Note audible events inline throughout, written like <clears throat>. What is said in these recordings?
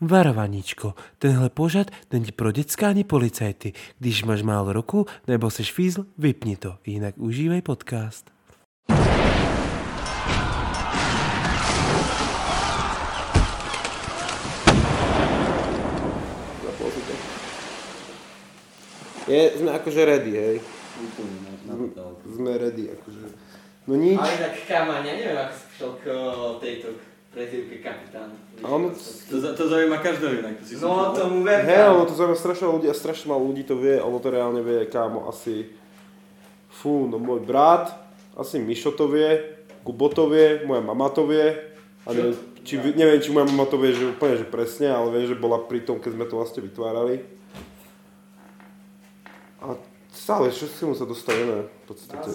Varovaničko, tenhle pořad není pro dětská ani policajty. Když máš málo roku nebo seš fízl, vypni to, jinak užívej podcast. Je, sme akože ready, hej. Sme ready, akože. No nič. Ale inak kamáň, ja neviem, ako si prišiel k o, tejto prezivke kapitán. A ono, To, to zaujíma každého inak. To si No tomu hej, verím. ono to zaujíma strašne ľudí a strašne málo ľudí to vie, ono to reálne vie, kámo, asi, fú, no môj brat, asi Mišo to vie, Kubo to vie, moja mama to vie, a neviem, či, vi- neviem, či moja mama to vie, že úplne, že presne, ale viem, že bola pri tom, keď sme to vlastne vytvárali. A stále, čo si mu sa dostaneme, v podstate.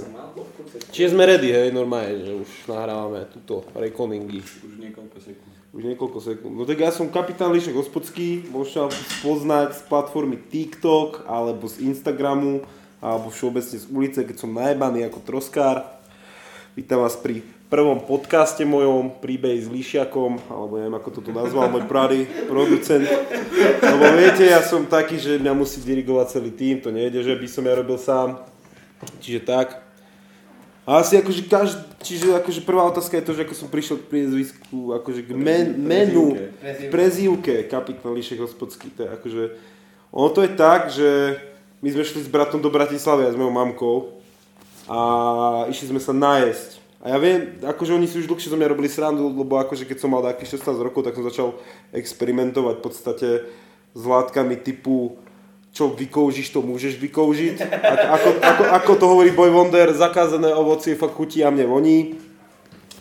Čiže sme ready, hej, normálne, že už nahrávame túto rekoningy. Už niekoľko sekúnd. Už niekoľko sekúnd. No tak ja som kapitán Lišek Hospodský, môžete ma spoznať z platformy TikTok, alebo z Instagramu, alebo všeobecne z ulice, keď som najebaný ako troskár. Vítam vás pri prvom podcaste mojom, príbej s Lišiakom, alebo neviem ako to tu nazval, môj prady producent. Lebo viete, ja som taký, že mňa musí dirigovať celý tým, to nejde, že by som ja robil sám. Čiže tak. A asi akože každý, čiže akože prvá otázka je to, že ako som prišiel k priezvisku, akože k men, menu, Prezivke. prezývke kapitán Lišek Hospodský, to je akože, ono to je tak, že my sme šli s bratom do Bratislavy a s mojou mamkou a išli sme sa najesť. A ja viem, akože oni si už dlhšie zo mňa robili srandu, lebo akože keď som mal takých 16 rokov, tak som začal experimentovať v podstate s látkami typu čo vykoužíš, to môžeš vykoužiť. Ako, ako, ako, ako to hovorí Boy Wonder, zakázané ovocie fakt chutí a mne voní.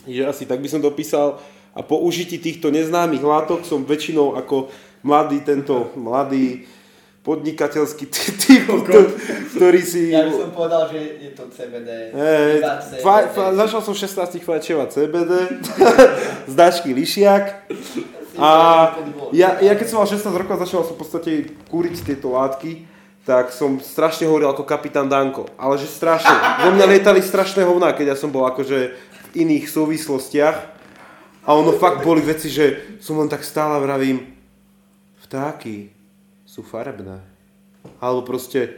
Že asi tak by som to písal. A po užití týchto neznámych látok som väčšinou ako mladý tento, mladý podnikateľský ty- typ, kto- ktorý si... Ja by som povedal, že je to CBD. Fa- fa- začal som v 16 fajčevať CBD, z dačky Lišiak. A ja, ja keď som mal 16 rokov a začal som v podstate kúriť tieto látky, tak som strašne hovoril ako kapitán Danko. Ale že strašne. Vo mňa lietali strašné hovná, keď ja som bol akože v iných súvislostiach. A ono fakt boli veci, že som len tak stále vravím, vtáky sú farebné. Alebo proste,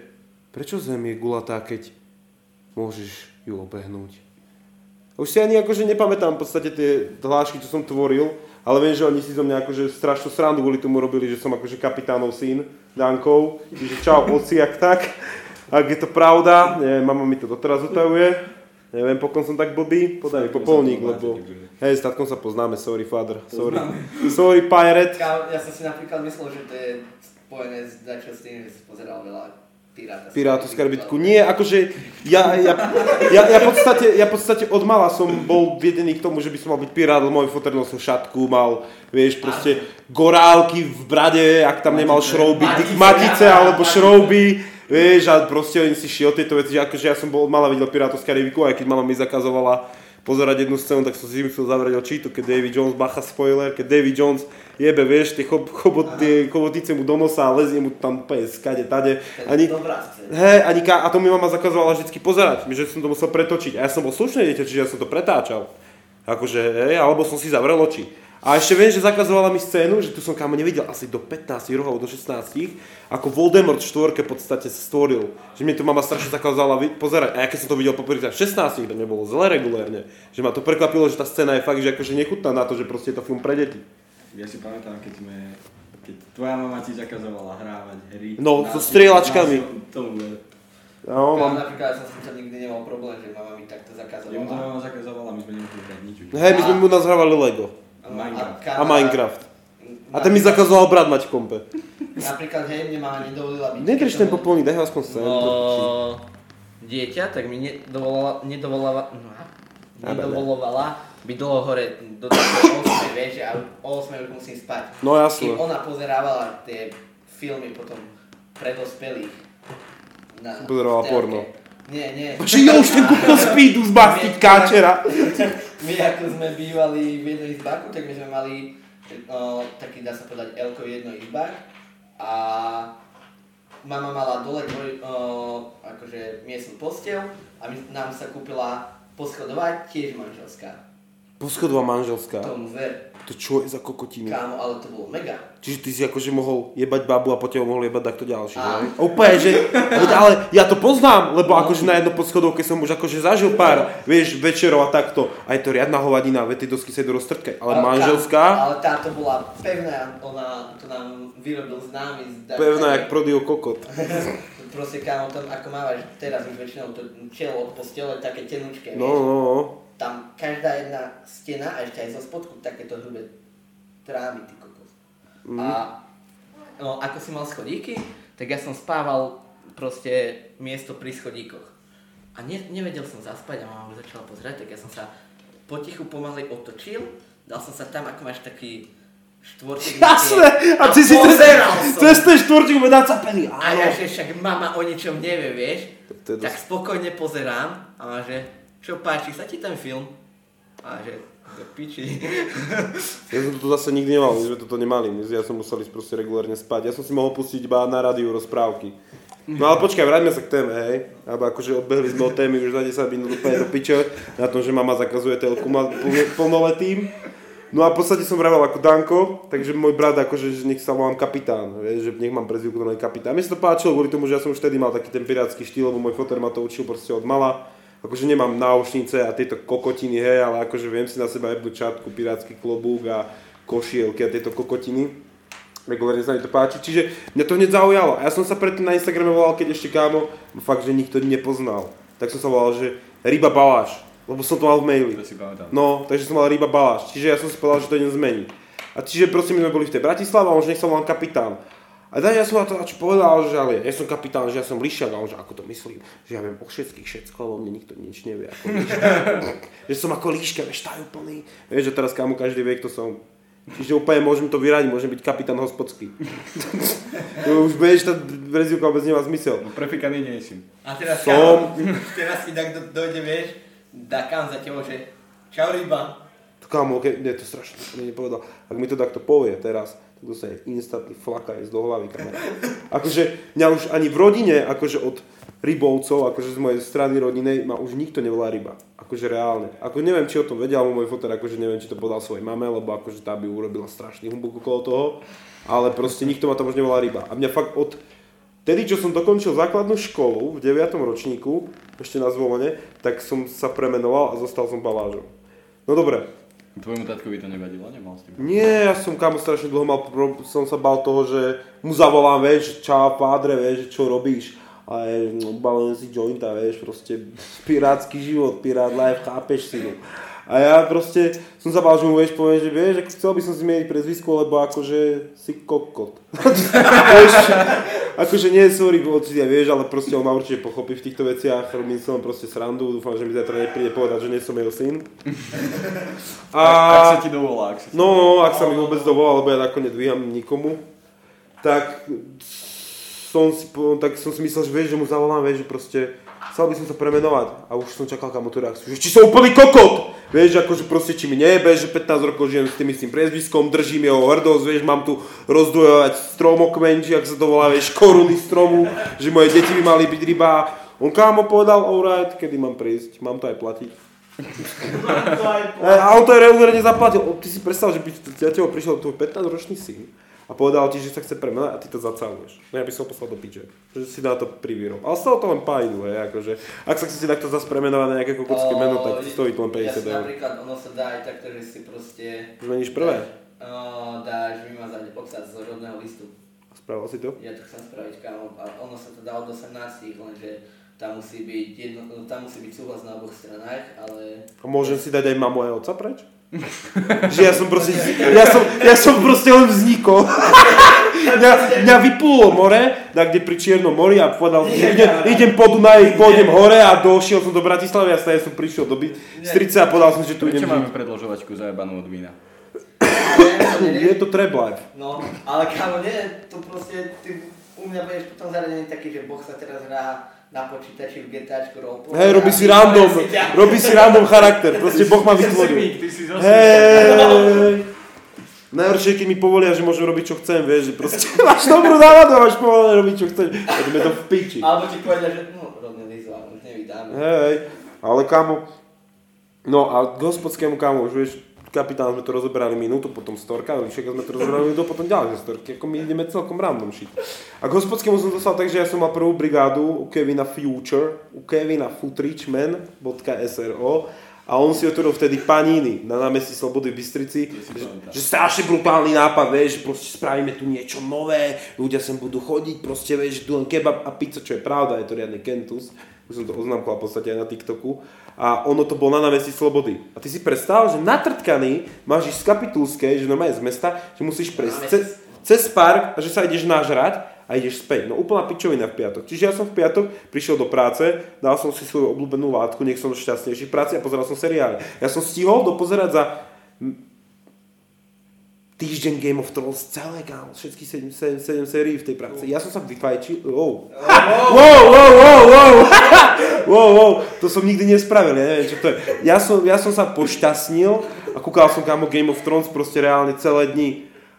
prečo zem je gulatá, keď môžeš ju obehnúť? Už si ani akože nepamätám v podstate tie hlášky, čo som tvoril, ale viem, že oni si zo mňa akože strašnú srandu kvôli tomu robili, že som akože kapitánov syn Dankov, čiže čau oci, jak tak. Ak je to pravda, neviem, mama mi to doteraz utajuje, neviem, pokon som tak blbý, podaj mi popolník, lebo... Hej, statkom sa poznáme, sorry father, sorry. Sorry pirate. Kámo, Ja som si napríklad myslel, že to je spojené s dačo s tým, že si pozeral veľa Piráta. Pirátu z Karibitku. Nie, akože ja, ja, ja, ja, podstate, ja podstate od mala som bol viedený k tomu, že by som mal byť pirát, lebo môj foter nosil šatku, mal, vieš, proste gorálky v brade, ak tam nemal šrouby, Matice. matice alebo šrouby, vieš, a proste oni si šiel tieto veci, že akože ja som bol od mala videl Pirátov z Karibiku, aj keď mama mi zakazovala pozerať jednu scénu, tak som si musel zavrieť oči, to keď Davy Jones, bacha spoiler, keď Davy Jones jebe, vieš, tie, chob, chobot, tie chobotice mu do nosa a lezie mu tam úplne skade, tade. Ani. Hej, ani ka- a to mi mama zakazovala vždy pozerať, že som to musel pretočiť. A ja som bol slušné dieťa, čiže ja som to pretáčal. Akože, hej, alebo som si zavrel oči. A ešte viem, že zakazovala mi scénu, že tu som kámo nevidel asi do 15 rokov, do 16, ako Voldemort v štvorke v podstate sa stvoril. Že mi to mama strašne zakazovala vi- pozerať. A ja keď som to videl poprvé v 16, to mne bolo zle regulérne. Že ma to prekvapilo, že tá scéna je fakt, že akože nechutná na to, že proste je to film pre deti. Ja si pamätám, keď sme... Keď tvoja mama ti zakazovala hrávať hry. No, so strieľačkami. Tomu. No, Kámo, mám... napríklad ja som s týmto nikdy nemal problém, že mama mi takto Jemu to zakazovala. mama zakazovala, my sme nemohli hrať nič. Hej, my sme mu nazrávali Lego. Minecraft. A Minecraft. A ten mi zakazoval brat mať v kompe. Napríklad, hej, mne mama nedovolila byť. Nedrž ten popolník, daj ho aspoň sem. No, dieťa, tak mi nedovolala, nedovolovala, no, nedovolovala byť dlho hore do takého 8, vieš, a o 8 už musím spať. No jasné. Kým ona pozerávala tie filmy potom pre dospelých. Na Pozerávala porno. Nie, nie. Že ja už ten kúpil speedu z bastiť <laughs> káčera. My ako sme bývali v jednom izbáku, tak my sme mali o, taký, dá sa povedať, Elko jedno izbák a mama mala dole dvoj, o, akože miestnú posteľ a my, nám sa kúpila poschodová tiež manželská. Poschodová manželská. Tomu ver. To čo je za kokotinu? Kámo, ale to bolo mega. Čiže ty si akože mohol jebať babu a po tebe mohol jebať takto ďalší? Úplne, že, ale ja to poznám, lebo akože na jedno podschodovke som už akože zažil pár, vieš, večerov a takto. A je to riadna hovadina, veď tie dosky sa idú roztrtkať. Ale manželská, Ale táto bola pevná, ona to nám vyrobil známy. z- pevná jak prodio kokot. <laughs> Proste kámo, tam ako mávaš teraz už väčšinou to čelo od postele, také tenučké, No, no, no. Tam každá jedna stena a ešte aj zo spodku takéto hrubé trámy, ty kokos. Mhm. A no, ako si mal schodíky, tak ja som spával proste miesto pri schodíkoch. A ne, nevedel som zaspať a mama začala pozerať, tak ja som sa potichu pomaly otočil, dal som sa tam, ako máš taký štvorček. Jasné! A ty si som. cez ten štvorčík bude nacapený. A ja, že však mama o ničom nevie, vieš, To tak dosť- spokojne pozerám a že čo páči sa ti ten film? A že do piči. <laughs> Ja som to zase nikdy nemal, my sme toto nemali, my, ja som musel ísť proste regulárne spať. Ja som si mohol pustiť iba na rádiu rozprávky. No ale počkaj, vráťme sa k téme, hej. Alebo akože odbehli sme od témy už za 10 minút úplne do piče, na tom, že mama zakazuje telku plnoletým. No a v podstate som vravel ako Danko, takže môj brat akože, že nech sa volám kapitán, vieš, že nech mám prezivku to kapitán. Mne sa to páčilo kvôli tomu, že ja som už vtedy mal taký ten pirátsky štýl, lebo môj foter ma to učil proste od mala. Akože nemám náušnice a tieto kokotiny, hej, ale akože viem si na seba jebnúť čapku, pirátsky klobúk a košielky a tieto kokotiny. Regulárne sa mi to páči, čiže mňa to hneď zaujalo. A ja som sa predtým na Instagrame volal, keď ešte kámo, fakt, že nikto nepoznal. Tak som sa volal, že Ryba Baláš, lebo som to mal v maili. No, takže som mal Ryba Baláš, čiže ja som si povedal, že to idem zmeniť. A čiže proste my sme boli v tej Bratislave a on že nech sa volám kapitán. A dan ja som na to čo povedal, že ale ja som kapitán, že ja som lišiak a on že ako to myslím, že ja viem o všetkých všetko, lebo mne nikto nič nevie ako <laughs> že som ako líška, vieš, tajúplný. Vieš, že teraz kámo každý vie, kto som. Čiže úplne môžem to vyradiť, môžem byť kapitán hospodský. <laughs> Už vieš, tá prezivka vôbec nemá zmysel. No prefikaný nie si. A teraz, Som. kámo, teraz ti tak do, dojde, vieš, dá kam za tebou, že čau ryba. To kámo, okay, nie, to strašne, to mi nepovedal. Ak mi to takto povie teraz, tak to sa instantly flaka je do hlavy kamera. Akože mňa už ani v rodine, akože od rybovcov, akože z mojej strany rodinej, ma už nikto nevolá ryba. Akože reálne. Ako neviem, či o tom vedel, alebo môj foter, akože neviem, či to podal svojej mame, lebo akože tá by urobila strašný humbuk okolo toho. Ale proste nikto ma tam už nevolá ryba. A mňa fakt od Tedy, čo som dokončil základnú školu v 9. ročníku, ešte na zvolenie, tak som sa premenoval a zostal som balážom. No dobre, Tvojmu tatkovi to nevadilo, nemal s tým. nie, ja som kamo strašne dlho mal, som sa bal toho, že mu zavolám, vieš, čau pádre, vieš, čo robíš. A je, no, balím si jointa, vieš, proste <laughs> pirátsky život, pirát life, chápeš si, no. A ja proste som sa bál, že mu vieš, poviem, že vieš, ako chcel by som zmeniť prezvisko, lebo akože si kokot. <laughs> akože nie, sorry, otcia, vieš, ale proste on ma určite pochopí v týchto veciach, robím len proste srandu, dúfam, že mi zajtra nepríde povedať, že nie som jeho syn. <laughs> A... Ak sa ti dovolá, ak sa ti No, no, ak sa mi vôbec dovolá, lebo ja nakoniec dvíham nikomu, tak som si, tak som si myslel, že vieš, že mu zavolám, vieš, že proste chcel by som sa premenovať a už som čakal kamo tú reakciu, že či som úplný kokot, vieš, akože proste či mi nejebe, že 15 rokov žijem s tým istým priezviskom, držím jeho hrdosť, vieš, mám tu rozdvojovať stromokmen, či ak sa to volá, vieš, koruny stromu, že moje deti by mali byť ryba. On kámo povedal, alright, kedy mám prísť, mám to aj platiť. E, A on to aj regulárne zaplatil. Ty si predstav, že by za tebou prišiel tvoj 15-ročný syn a povedal ti, že sa chce premenať a ty to zacaluješ. No ja by som poslal do piče. Že si na to privírov. Ale stalo to len pájdu, hej, akože. Ak sa chcete takto zase premenovať na nejaké kokotské meno, tak to stojí to len 50 Jasne, eur. napríklad ono sa dá aj takto, že si proste... Zmeníš prvé? Uh, dáš vymazať obsah z rodného listu. Spravil si to? Ja to chcem spraviť, kámo, a ono sa to dá od 18, lenže tam musí byť, jedno, no, tam musí byť súhlas na oboch stranách, ale... A môžem si dať aj mamu aj otca preč? Že ja som proste, ja som, ja som proste len vznikol. <laughs> mňa, mňa vypúlo more, na kde pri Čiernom mori a povedal, že idem, idem po Dunaji, pôjdem hore a došiel som do Bratislavy a ja som prišiel do Bystrice a povedal som, že tu idem Prečo máme predložovačku zajebanú od vína? Je to Treblife. No, ale kámo, nie, to proste, ty u mňa budeš potom zaradený taký, že Boh sa teraz hrá na počítači v GTAčku roleplay. Hej, robí si random, robí si random charakter, proste Boh ma vytvoril. Hej. Najhoršie je, keď mi povolia, že môžem robiť, čo chcem, vieš, že proste <laughs> máš dobrú náladu a máš povolené robiť, čo chceš. A to to v piči. Alebo ti povedia, že no, vám už nevydáme. Hej, ale kamo, No a k hospodskému kámo, už vieš, kapitán sme to rozoberali minútu, potom storka, Lišeka sme to rozoberali minútu, potom ďalšie storky, ako my ideme celkom random shit. A k hospodskému som dostal tak, že ja som mal prvú brigádu u Kevina Future, u Kevina futrichman.sro a on si otvoril vtedy paníny na námestí Slobody v Bystrici, že, že strašne brutálny nápad, vieš, že proste spravíme tu niečo nové, ľudia sem budú chodiť, proste vieš, tu len kebab a pizza, čo je pravda, je to riadny kentus, už som to oznámkoval v podstate aj na TikToku a ono to bolo na námestí Slobody. A ty si predstav, že natrtkaný máš ísť z Kapitulskej, že normálne z mesta, že musíš prejsť cez, cez park a že sa ideš nažrať a ideš späť. No úplná pičovina v piatok. Čiže ja som v piatok prišiel do práce, dal som si svoju obľúbenú látku, nech som šťastnejší v práci a pozeral som seriály. Ja som stihol dopozerať za týždeň Game of Thrones celé, kámo, všetky 7, 7, 7 sérií v tej práci. Ja som sa vyfajčil, wow. Wow, wow, wow, wow, <laughs> wow, wow, to som nikdy nespravil, ja neviem, čo to je. Ja som, ja som sa pošťastnil a kúkal som, kámo, Game of Thrones proste reálne celé dni.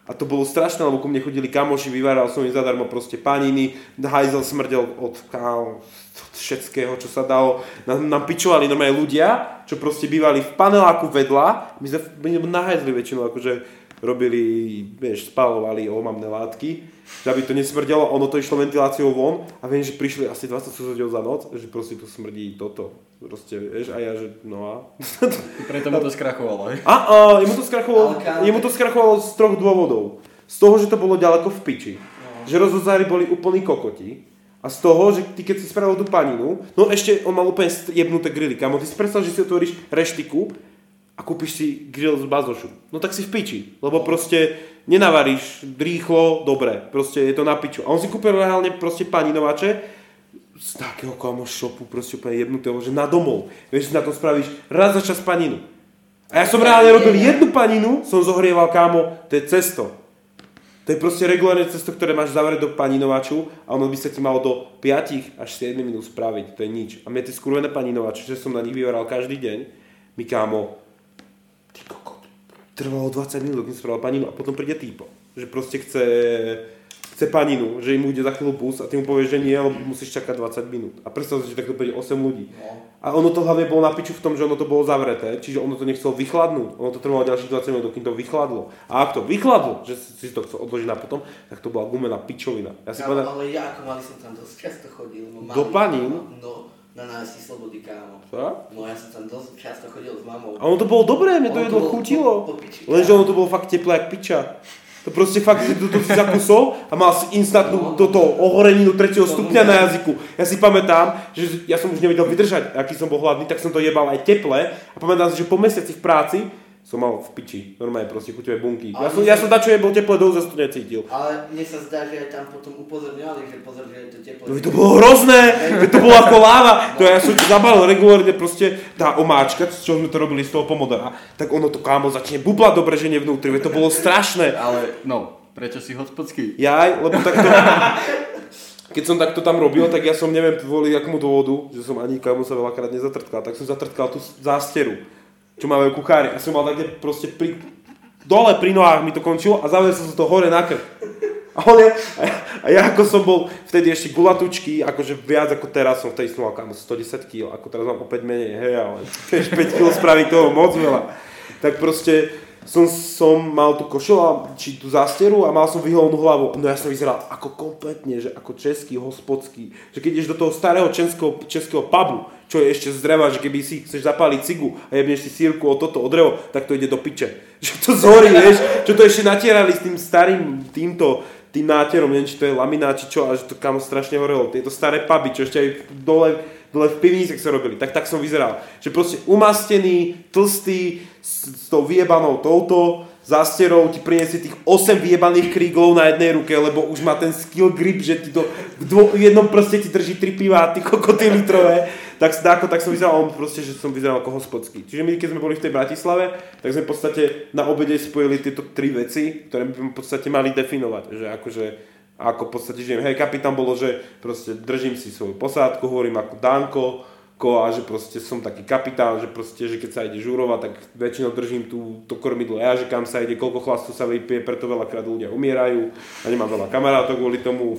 A to bolo strašné, lebo ku mne chodili kamoši, vyváral som im zadarmo proste paniny, hajzel smrdel od, kámo, od všetkého, čo sa dalo. Nám, nám pičovali normálne ľudia, čo proste bývali v paneláku vedľa. My sme nahajzli väčšinou, akože robili, vieš, spalovali omamné látky, že aby to nesmrdelo, ono to išlo ventiláciou von a viem, že prišli asi 20 susedov za noc, že proste tu smrdí toto. Proste, vieš, a ja, že no a... <laughs> Preto mu to skrachovalo, hej? A, a jemu to skrachovalo, jemu to skrachovalo z troch dôvodov. Z toho, že to bolo ďaleko v piči, že rozhodzári boli úplní kokoti a z toho, že ty keď si spravil tú paninu, no ešte on mal úplne jebnuté grily, kamo, ty si predstav, že si otvoríš reštiku a kúpiš si grill z bazošu. No tak si v piči, lebo proste nenavaríš rýchlo, dobre, proste je to na piču. A on si kúpil reálne proste paninovače z takého kamo shopu, proste úplne jebnutého, že na domov. Vieš, na to spravíš raz za čas paninu. A ja som reálne robil jednu paninu, som zohrieval kámo, to je cesto. To je proste regulárne cesto, ktoré máš zavrieť do paninovaču a ono by sa ti malo do 5 až 7 minút spraviť, to je nič. A mne tie skurvené paninovače, že som na nich vyvaral každý deň, mi kámo, trvalo 20 minút, kým spravil paninu a potom príde týpo, že proste chce, chce paninu, že im ide za chvíľu bus a ty mu povieš, že nie, lebo musíš čakať 20 minút. A predstav si, že takto príde 8 ľudí. No. A ono to hlavne bolo na piču v tom, že ono to bolo zavreté, čiže ono to nechcelo vychladnúť. Ono to trvalo ďalších 20 minút, kým to vychladlo. A ak to vychladlo, že si to chcel odložiť na potom, tak to bola gumená pičovina. Ja si Kámo, povedal, ale ja ako malý som tam dosť často chodil. Do panín? No, na nájsť slobody, kámo. Čo? No ja som tam dosť často chodil s mamou. A ono to bolo dobré, mne to jedlo chutilo. po- po piči, Lenže ono to bolo fakt teplé jak piča. To proste fakt, že to, si zakusol a mal si instantnú No. toto ohoreninu 3. No, stupňa na jazyku. Ja si pamätám, že ja som už nevedel vydržať, aký som bol hladný, tak som to jebal aj teple. A pamätám si, že po mesiaci v práci som mal v piči, normálne proste chuťové bunky. Ja Ale som, my ja som dačo jebol teple dolu, zase to necítil. Ale mne sa zdá, že aj tam potom upozorňovali, že pozor, že je to teplé. No to bolo hrozné, to bolo ako láva. To ja som zabalil regulárne proste tá omáčka, čo sme to robili z toho pomodora, tak ono to kámo začne bublať dobre, že nevnútri, to bolo strašné. Ale, no, prečo si hospodský? Jaj, lebo takto... Keď som takto tam robil, tak ja som neviem kvôli akomu dôvodu, že som ani kámo sa veľakrát nezatrtkal, tak som zatrtkal tú zásteru, čo majú kuchári. A som mal takde proste pri, dole pri nohách mi to končilo a zavedel som to hore na krk. A, on je, a ja ako som bol vtedy ešte gulatučky, akože viac ako teraz som vtedy mal kámo 110 kg, ako teraz mám opäť menej, hej, ale vieš, 5 kg spraví toho moc veľa. Tak proste som, som mal tú košelu, či tú zásteru a mal som vyholenú hlavu. No ja som vyzeral ako kompletne, že ako český hospodský. Že keď ideš do toho starého českého, českého pubu, čo je ešte z že keby si chceš zapáliť cigu a jebneš si sírku o toto, o drevo, tak to ide do piče. <laughs> Že to zhorí, vieš, čo to ešte natierali s tým starým týmto tým náterom, neviem, či to je laminát, či čo, a že to kam strašne horelo. Tieto staré puby, čo ešte aj dole, dole v pivnicách sa robili, tak tak som vyzeral. Že proste umastený, tlstý, s, s tou vyjebanou touto, zásterou ti priniesie tých 8 vyjebaných krígov na jednej ruke, lebo už má ten skill grip, že ti to v, dvo, v jednom prste ti drží 3 piva ty kokoty litrové. Tak, tak, tak som vyzeral, on proste, že som vyzeral ako hospodský. Čiže my, keď sme boli v tej Bratislave, tak sme v podstate na obede spojili tieto tri veci, ktoré by v podstate mali definovať. Že akože, ako v podstate žijem. Hej, kapitán bolo, že proste držím si svoju posádku, hovorím ako Danko, ko a že proste som taký kapitán, že proste, že keď sa ide žurovať, tak väčšinou držím tú, to kormidlo ja, že kam sa ide, koľko chlastu sa vypije, preto veľakrát ľudia umierajú a nemám veľa kamarátov kvôli tomu.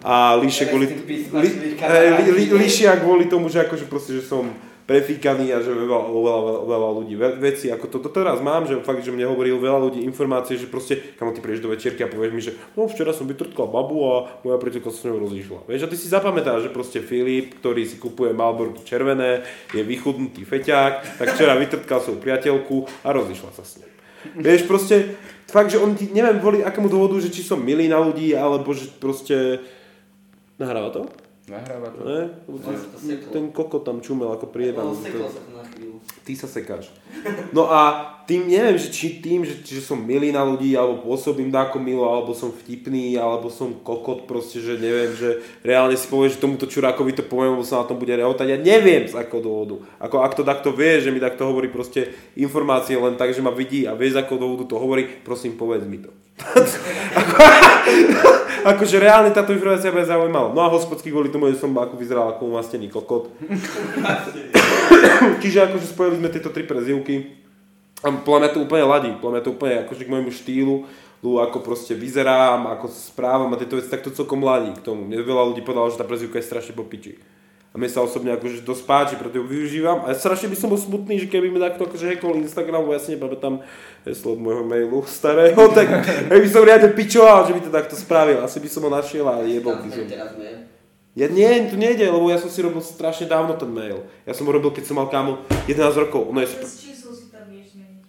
A líšia kvôli, peace, li, našli hej, li, li, kamaráti. líšia kvôli tomu, že akože proste, že som prefíkaný a že veľa, veľa, veľa, veľa ľudí ve, veci, ako toto teraz mám, že fakt, že mne hovoril veľa ľudí informácie, že proste, kam ty prídeš do večierky a povieš mi, že no včera som vytrtkla babu a moja priateľka sa s ňou rozišla. Vieš, a ty si zapamätáš, že proste Filip, ktorý si kupuje Malborky červené, je vychudnutý feťák, tak včera vytrtkal svoju priateľku a rozišla sa s ním. Vieš, proste, fakt, že on neviem, kvôli akému dôvodu, že či som milý na ľudí, alebo že proste... Nahráva to? Nahráva to. Ne? to. Ten koko tam čumel ako chvíľu. Ty sa sekáš. No a tým, neviem, že či tým, že, že som milý na ľudí, alebo pôsobím dáko milo, alebo som vtipný, alebo som kokot, proste, že neviem, že reálne si povieš, že tomuto čurákovi to poviem, lebo sa na tom bude rehotať. Ja neviem z akého dôvodu. Ako ak to takto vie, že mi takto hovorí proste informácie len tak, že ma vidí a vie z akého dôvodu to hovorí, prosím, povedz mi to. Ako, akože reálne táto informácia ma zaujímala. No a hospodský kvôli tomu, že som ako vyzeral ako umastený kokot. <laughs> Čiže akože spojili sme tieto tri prezivky. A podľa mňa to úplne ladí, podľa mňa to úplne akože k môjmu štýlu, lu, ako proste vyzerám, ako správam a tieto veci, tak to celkom ladí k tomu. Mne veľa ľudí povedalo, že tá prezivka je strašne po piči. A mne sa osobne akože dosť páči, preto ju využívam. A strašne by som bol smutný, že keby mi takto akože hackol Instagram, bo ja si nepamätám heslo od môjho mailu starého, tak <laughs> by som riadne pičoval, že by to takto spravil. Asi by som ho našiel a jebol by som. Ja nie, to nejde, lebo ja som si robil strašne dávno ten mail. Ja som ho robil, keď som mal kámo 11 rokov. Ono je,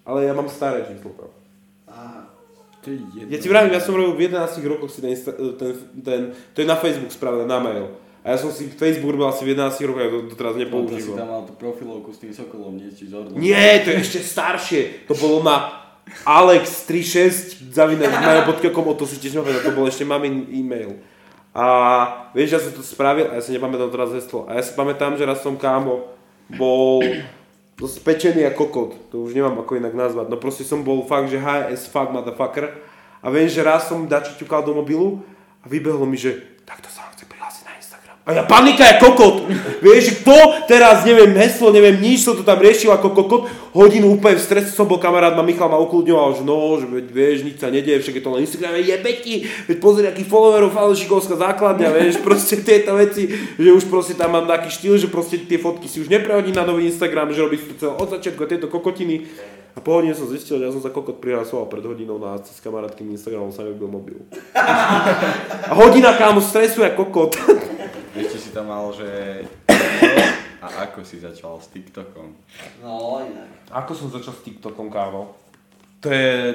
ale ja mám staré číslo. tam. Ja ti vravím, ja som robil v 11 rokoch si ten, ten, ten, to je na Facebook spravené, na mail. A ja som si Facebook robil asi v 11 rokoch, ja to doteraz No, to si nepoužívam. tam mal tú profilovku s tým sokolom, nie? Či z Orlom. Nie, to je ešte staršie. To bolo na alex36 zavinaj.com, to si tiež nepamätám, to bol ešte mamin e-mail. A vieš, ja som to spravil a ja si nepamätám teraz heslo. A ja si pamätám, že raz som kámo bol dosť pečený a kokot. To už nemám ako inak nazvať. No proste som bol fakt, že high as fuck motherfucker. A viem, že raz som dačo ťukal do mobilu a vybehlo mi, že takto sa vám chce prihlásiť na Instagram. A ja panika je kokot. Vieš, kto teraz, neviem, heslo, neviem, nič, som to tam riešil ako kokot. Hodinu úplne v strese som bol, kamarát ma Michal ma ukludňoval, že no, že vieš, nič sa nedieje, však je to len Instagram, jebe ti, veď pozri, aký followerov, Falešikovská základňa, vieš, <laughs> proste tieto veci, že už proste tam mám taký štýl, že proste tie fotky si už neprehodím na nový Instagram, že robíš to celé od začiatku a tieto kokotiny. A po hodine som zistil, že ja som sa kokot prihlásoval pred hodinou na s kamarátkým Instagramom sa mi mobil. <laughs> A hodina kámo stresu je kokot. <laughs> Ešte si tam mal, že... A ako si začal s TikTokom? No, inak. Ako som začal s TikTokom, kámo? To je...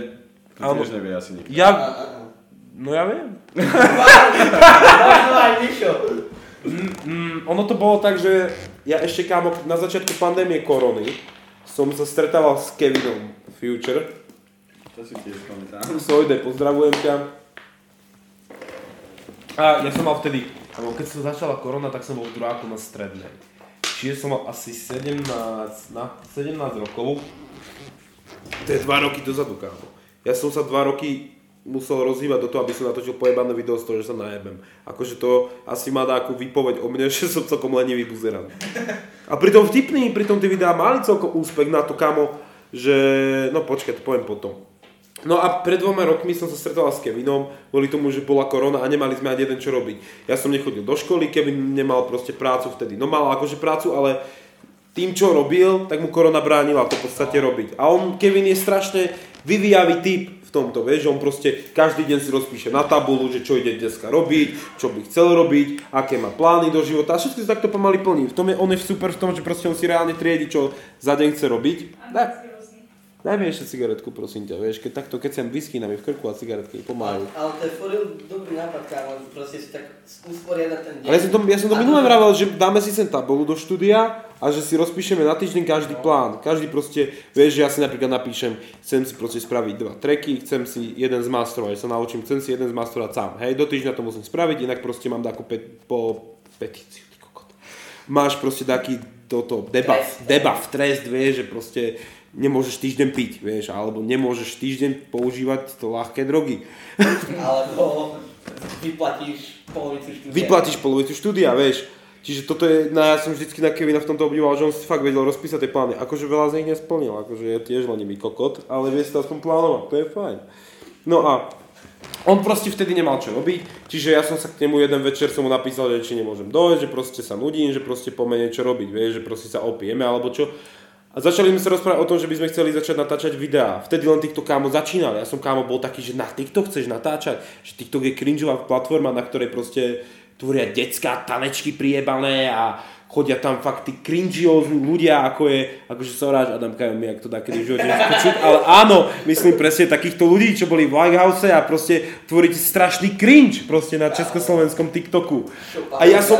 To tiež nevie asi nikto. Ja... No ja viem. Mm, <laughs> ono to bolo tak, že ja ešte kámo na začiatku pandémie korony som sa stretával s Kevinom Future. To si tiež pamätám. Sojde, pozdravujem ťa. A ja som mal vtedy, alebo keď sa začala korona, tak som bol v druháku na strednej. Čiže som mal asi 17, na 17 rokov. To je 2 roky dozadu, kámo. Ja som sa 2 roky musel rozhýbať do toho, aby som natočil pojebané video z toho, že sa najebem. Akože to asi má takú výpoveď o mne, <laughs> že som celkom lenivý buzeran. A pritom vtipný, pritom tie videá mali celkom úspech na to, kamo, že... No počkaj, to poviem potom. No a pred dvoma rokmi som sa stretol s Kevinom, kvôli tomu, že bola korona a nemali sme ani jeden čo robiť. Ja som nechodil do školy, Kevin nemal proste prácu vtedy. No mal akože prácu, ale tým, čo robil, tak mu korona bránila to v podstate robiť. A on, Kevin je strašne vyvíjavý typ v tomto, vieš, že on proste každý deň si rozpíše na tabulu, že čo ide dneska robiť, čo by chcel robiť, aké má plány do života a všetko si takto pomaly plní. V tom je, on je super v tom, že proste on si reálne triedi, čo za deň chce robiť. Daj, daj mi ešte cigaretku, prosím ťa, vieš, keď takto, keď sem whisky na mi v krku a cigaretky pomaly. Ale to je for real dobrý nápad, kámo, proste si tak usporiadať ten deň. Ale ja som to, ja som to to- vravel, že dáme si sem tabulu do štúdia a že si rozpíšeme na týždeň každý plán. Každý proste, vieš, že ja si napríklad napíšem, chcem si proste spraviť dva tracky, chcem si jeden zmasterovať, ja sa naučím, chcem si jeden zmasterovať sám. Hej, do týždňa to musím spraviť, inak proste mám takú pet, po petíciu, ty kokot. Máš proste taký toto debuff, Trest. debuff, trest, vieš, že proste nemôžeš týždeň piť, vieš, alebo nemôžeš týždeň používať to ľahké drogy. <laughs> Alebo vyplatíš polovicu štúdia. vyplatíš polovicu štúdia, vieš. Čiže toto je, no ja som vždycky na Kevina v tomto obdivoval, že on si fakt vedel rozpísať tie plány. Akože veľa z nich nesplnil, akože je tiež lenivý kokot, ale vie si to aspoň plánovať, to je fajn. No a On proste vtedy nemal čo robiť, čiže ja som sa k nemu jeden večer som mu napísal, že či nemôžem dojsť, že proste sa nudím, že proste pomene čo robiť, vieš, že proste sa opijeme alebo čo. A začali sme sa rozprávať o tom, že by sme chceli začať natáčať videá. Vtedy len TikTok kámo začínal. Ja som kámo bol taký, že na TikTok chceš natáčať, že TikTok je cringeová platforma, na ktorej proste tvoria detská tanečky priebané a chodia tam fakt tí cringiózni ľudia, ako je, akože Soráč, Adam Kajom, jak to v živote nespočuť, ale áno, myslím presne takýchto ľudí, čo boli v Lighthouse a proste tvoríte strašný cringe proste na československom TikToku. A ja som,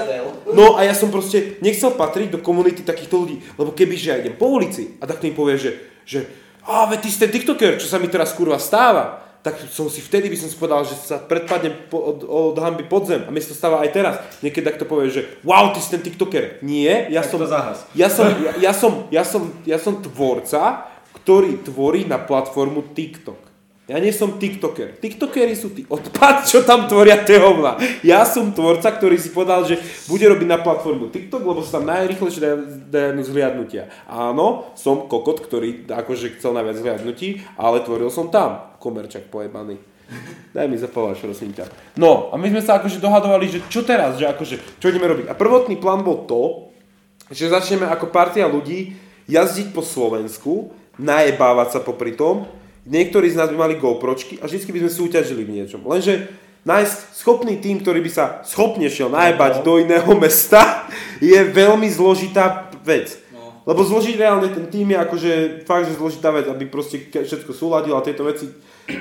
no a ja som proste nechcel patriť do komunity takýchto ľudí, lebo keby, že ja idem po ulici a tak mi povie, že, že a veď ty si ten TikToker, čo sa mi teraz kurva stáva, tak som si vtedy by som si povedal, že sa predpadne po, od, od hamby podzem. A mi sa to stáva aj teraz. Niekedy takto povie, že wow, ty si ten TikToker. Nie, ja Tak som, to ja som, ja, ja som, ja som, ja som tvorca, ktorý tvorí na platformu TikTok. Ja nie som TikToker. TikTokery sú tí odpad, čo tam tvoria tie hovna. Ja som tvorca, ktorý si povedal, že bude robiť na platformu TikTok, lebo sa tam najrychlejšie dajú, dajú zhliadnutia. Áno, som kokot, ktorý akože chcel najviac zhliadnutí, ale tvoril som tam. Komerčak pojebaný. Daj mi zapávač, prosím ťa. No, a my sme sa akože dohadovali, že čo teraz, že akože, čo ideme robiť. A prvotný plán bol to, že začneme ako partia ľudí jazdiť po Slovensku, najebávať sa popri tom, niektorí z nás by mali GoPročky a vždy by sme súťažili v niečom. Lenže nájsť schopný tým, ktorý by sa schopne šiel najebať do iného mesta, <laughs> je veľmi zložitá vec. No. Lebo zložiť reálne ten tým je akože fakt, že zložitá vec, aby proste všetko súladilo a tieto veci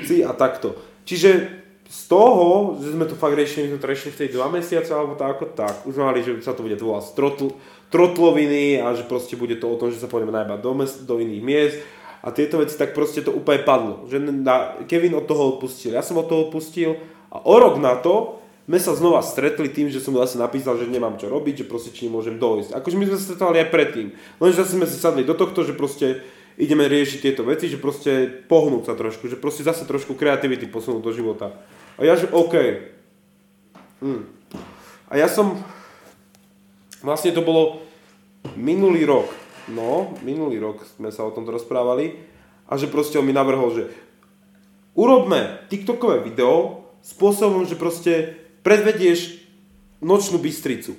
si a takto. Čiže z toho, že sme to fakt riešili, my sme to riešili v tej dva mesiace alebo tak, ako tak, už mali, že sa to bude volať trotl, trotloviny a že proste bude to o tom, že sa pôjdeme najbať do, mes, do iných miest a tieto veci, tak proste to úplne padlo. Že na, Kevin od toho odpustil, ja som od toho odpustil a o rok na to sme sa znova stretli tým, že som zase napísal, že nemám čo robiť, že proste či nemôžem dojsť. Akože my sme sa stretali aj predtým, lenže zase sme si sadli do tohto, že proste ideme riešiť tieto veci, že proste pohnúť sa trošku, že proste zase trošku kreativity posunúť do života. A ja, že OK. Hm. A ja som, vlastne to bolo minulý rok, no, minulý rok sme sa o tomto rozprávali a že proste on mi navrhol, že urobme TikTokové video spôsobom, že proste predvedieš nočnú bystricu.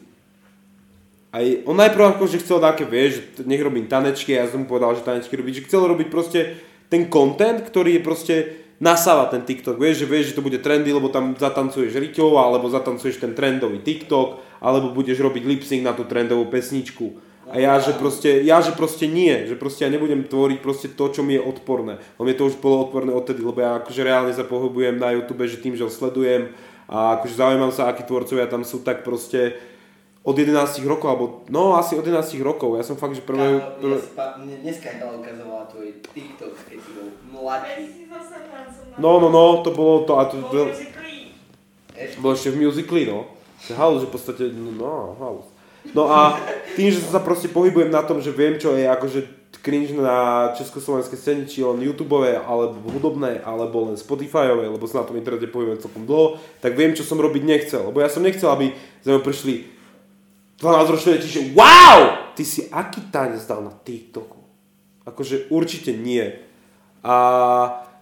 Aj on najprv akože chcel také, vieš, nech robím tanečky, ja som mu povedal, že tanečky robiť, že chcel robiť proste ten content, ktorý je proste nasáva ten TikTok, vieš, že vieš, že to bude trendy, lebo tam zatancuješ riťou, alebo zatancuješ ten trendový TikTok, alebo budeš robiť lip na tú trendovú pesničku. A ja, že proste, ja, že proste nie, že proste ja nebudem tvoriť proste to, čo mi je odporné. No mne to už bolo odporné odtedy, lebo ja akože reálne sa pohybujem na YouTube, že tým, že ho sledujem a akože zaujímam sa, akí tvorcovia tam sú, tak proste od 11 rokov, alebo no asi od 11 rokov. Ja som fakt, že prvé... Kámo, prvé ja si pa- mne dneska Hela ukazovala tvoj TikTok, keď si bol mladší. no, no, no, to bolo to, a to, Bol to, musically. Ešte. bolo ešte v musicali, no. House, že v podstate, no, no, house. No a tým, že sa proste pohybujem na tom, že viem, čo je akože cringe na československej scéne, či len YouTubeové, alebo hudobné, alebo len Spotifyové, lebo sa na tom internete pohybujem celkom dlho, tak viem, čo som robiť nechcel. Lebo ja som nechcel, aby za mnou prišli 12-ročné deti, že wow, ty si aký tanec dal na TikToku? Akože určite nie. A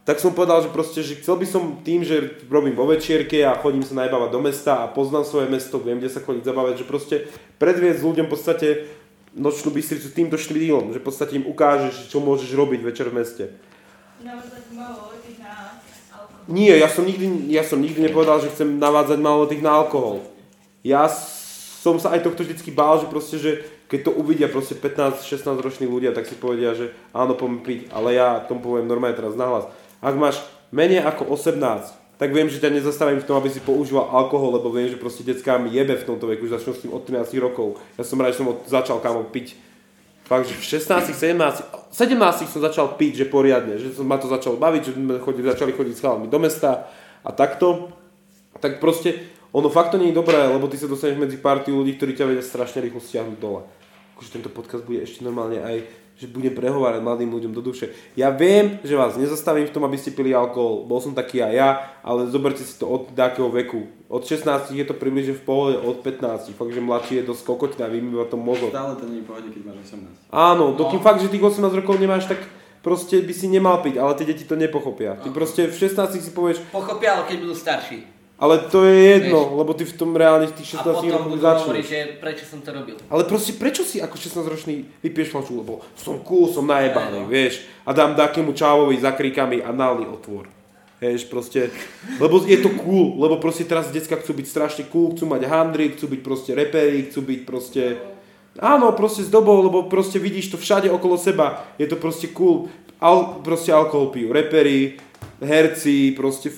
tak som povedal, že proste, že chcel by som tým, že robím vo večierke a chodím sa najbávať do mesta a poznám svoje mesto, viem, kde sa chodiť zabávať, že proste predviesť ľuďom v podstate nočnú bystricu týmto štýlom, že v podstate im ukážeš, čo môžeš robiť večer v meste. Malo tých alkohol. Nie, ja som nikdy, ja som nikdy nepovedal, že chcem navádzať maloletých na alkohol. Ja som sa aj tohto vždycky bál, že proste, že keď to uvidia proste 15-16 roční ľudia, tak si povedia, že áno, poďme piť, ale ja tomu poviem normálne teraz nahlas. Ak máš menej ako 18, tak viem, že ťa nezastavím v tom, aby si používal alkohol, lebo viem, že proste detská mi jebe v tomto veku, už začnú s tým od 13 rokov. Ja som rád, že som od, začal kámo piť. Fakt, že v 16, 17, 17 som začal piť, že poriadne, že som ma to začalo baviť, že sme chodili, začali chodiť s chalami do mesta a takto. Tak proste, ono fakt to nie je dobré, lebo ty sa dostaneš medzi partiu ľudí, ktorí ťa vedia strašne rýchlo stiahnuť dole. Akože tento podcast bude ešte normálne aj že budem prehovárať mladým ľuďom do duše. Ja viem, že vás nezastavím v tom, aby ste pili alkohol, bol som taký aj ja, ale zoberte si to od takého veku. Od 16 je to približne v pohode, od 15. Fakt, že mladší je dosť kokotina, vymýva to mozog. Stále to nie je pohode, keď máš 18. Áno, dokým fakt, že tých 18 rokov nemáš, tak proste by si nemal piť, ale tie deti to nepochopia. Ty proste v 16 si povieš, Pochopia, ale keď budú starší. Ale to je jedno, lebo ty v tom reálne v tých A 16 potom rokoch začneš. hovoriť, že prečo som to robil. Ale proste prečo si ako 16-ročný vypieš fľašu, lebo som cool, som najebaný, Aj, no. vieš, a dám takému čávovi za kríkami análny otvor. Vieš, proste, lebo je to cool, lebo proste teraz decka chcú byť strašne cool, chcú mať handry, chcú byť proste reperi, chcú byť proste, áno, proste s dobou, lebo proste vidíš to všade okolo seba, je to proste cool, Al, proste alkohol pijú, reperi, herci, proste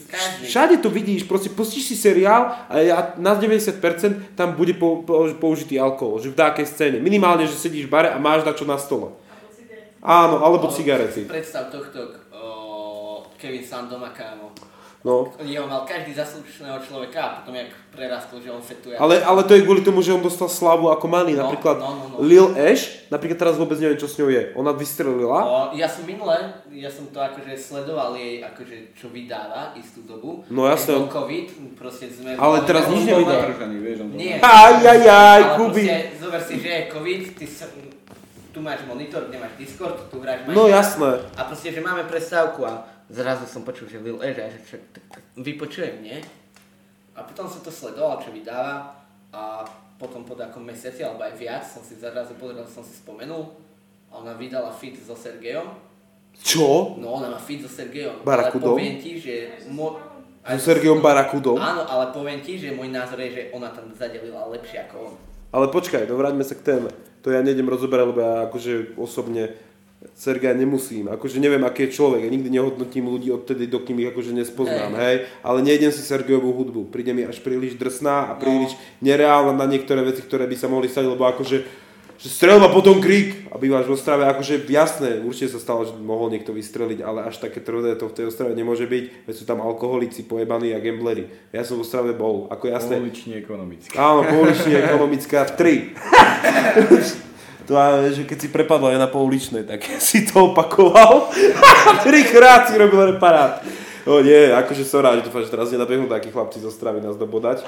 všade to vidíš, proste pustíš si seriál a na 90% tam bude po, po, použitý alkohol, že v dákej scéne. Minimálne, že sedíš v bare a máš na čo na stole. Áno, alebo cigarety. Predstav tohto Kevin Sandoma, kámo. No. Jeho mal každý za slušného človeka a potom jak prerastol, že on fetuje. Ale, ale to je kvôli tomu, že on dostal slavu ako Manny. No, Napríklad no, no, no. Lil Ash, napríklad teraz vôbec neviem, čo s ňou je. Ona vystrelila. O, ja som minule, ja som to akože sledoval jej, akože čo vydáva istú dobu. No. Keď bol COVID, proste sme... Ale teraz nič nevydá. on Nie. Aj, aj, aj, Ale proste, zober si, že je COVID, ty sa, tu máš monitor, kde máš Discord, tu hráš No Minecraft. jasné. A proste, že máme prestávku a zrazu som počul, že Lil a že však tak, tak vypočujem, nie? A potom som to sledoval, čo vydáva a potom po takom mesiaci, alebo aj viac, som si zrazu pozrel, som si spomenul a ona vydala feed so Sergejom. Čo? No, ona má feed so Sergejom. Barakudom? Ale poviem ti, že... Mo... So Sergejom Barakudom? Áno, ale poviem ti, že môj názor je, že ona tam zadelila lepšie ako on. Ale počkaj, no vráťme sa k téme. To ja nejdem rozoberať, lebo ja akože osobne Sergeja nemusím. Akože neviem, aký je človek. Ja nikdy nehodnotím ľudí odtedy, dokým ich akože nespoznám, hej. Ale nejdem si Sergejovú hudbu. Príde mi až príliš drsná a príliš nereálna na niektoré veci, ktoré by sa mohli stať, lebo akože že strelba, potom krík a bývaš v Ostrave, akože jasné, určite sa stalo, že mohol niekto vystreliť, ale až také tvrdé to v tej Ostrave nemôže byť, veď sú tam alkoholici, pojebaní a gambleri. Ja som v Ostrave bol, ako jasné. Poulične ekonomicky. Áno, poulične <laughs> ekonomická 3. <laughs> To a, že keď si prepadla aj na pouličnej, tak <laughs> si to opakoval. <laughs> Trikrát si robil reparát. No nie, akože som rád, že dúfam, že teraz nenabehnú takí chlapci zo Stravy nás dobodať.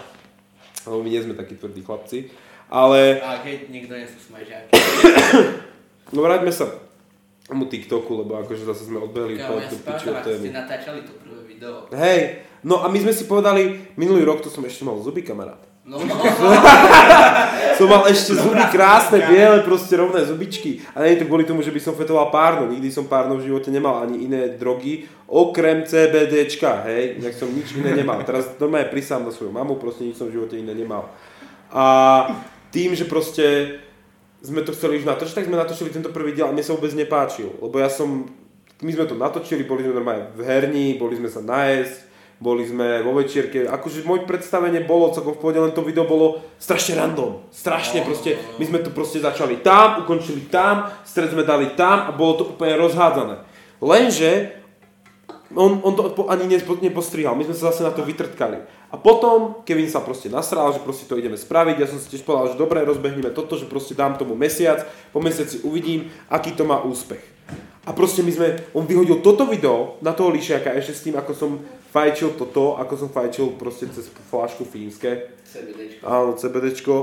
Lebo my nie sme takí tvrdí chlapci. Ale, A keď nikto nie sú smažiaky. <coughs> no vráťme sa tomu TikToku, lebo akože zase sme odbehli po ja pamätám, ako ste natáčali to prvé video. Hej, no a my sme si povedali, minulý rok to som ešte mal zuby kamarát. No, <laughs> Som mal ešte zuby krásne, biele, proste rovné zubičky. A nie to kvôli tomu, že by som fetoval párno. Nikdy som párno v živote nemal, ani iné drogy, okrem CBDčka, hej. Inak som nič iné nemal. Teraz normálne prisám na svoju mamu, proste nič som v živote iné nemal. A tým, že proste sme to chceli už natočiť, tak sme natočili tento prvý diel a mne sa vôbec nepáčil. Lebo ja som, my sme to natočili, boli sme normálne v herni, boli sme sa najesť, boli sme vo večierke, akože moje predstavenie bolo celkom v pohode, len to video bolo strašne random, strašne proste, my sme to proste začali tam, ukončili tam, stred sme dali tam a bolo to úplne rozhádzané. Lenže on, on to ani nepostrihal, my sme sa zase na to vytrtkali. A potom Kevin sa proste nasral, že proste to ideme spraviť, ja som si tiež povedal, že dobre, rozbehneme toto, že proste dám tomu mesiac, po mesiaci uvidím, aký to má úspech. A proste my sme, on vyhodil toto video na toho lišiaka ešte s tým, ako som fajčil toto, ako som fajčil proste cez flášku fínske, CBDčko. áno, CBDčko,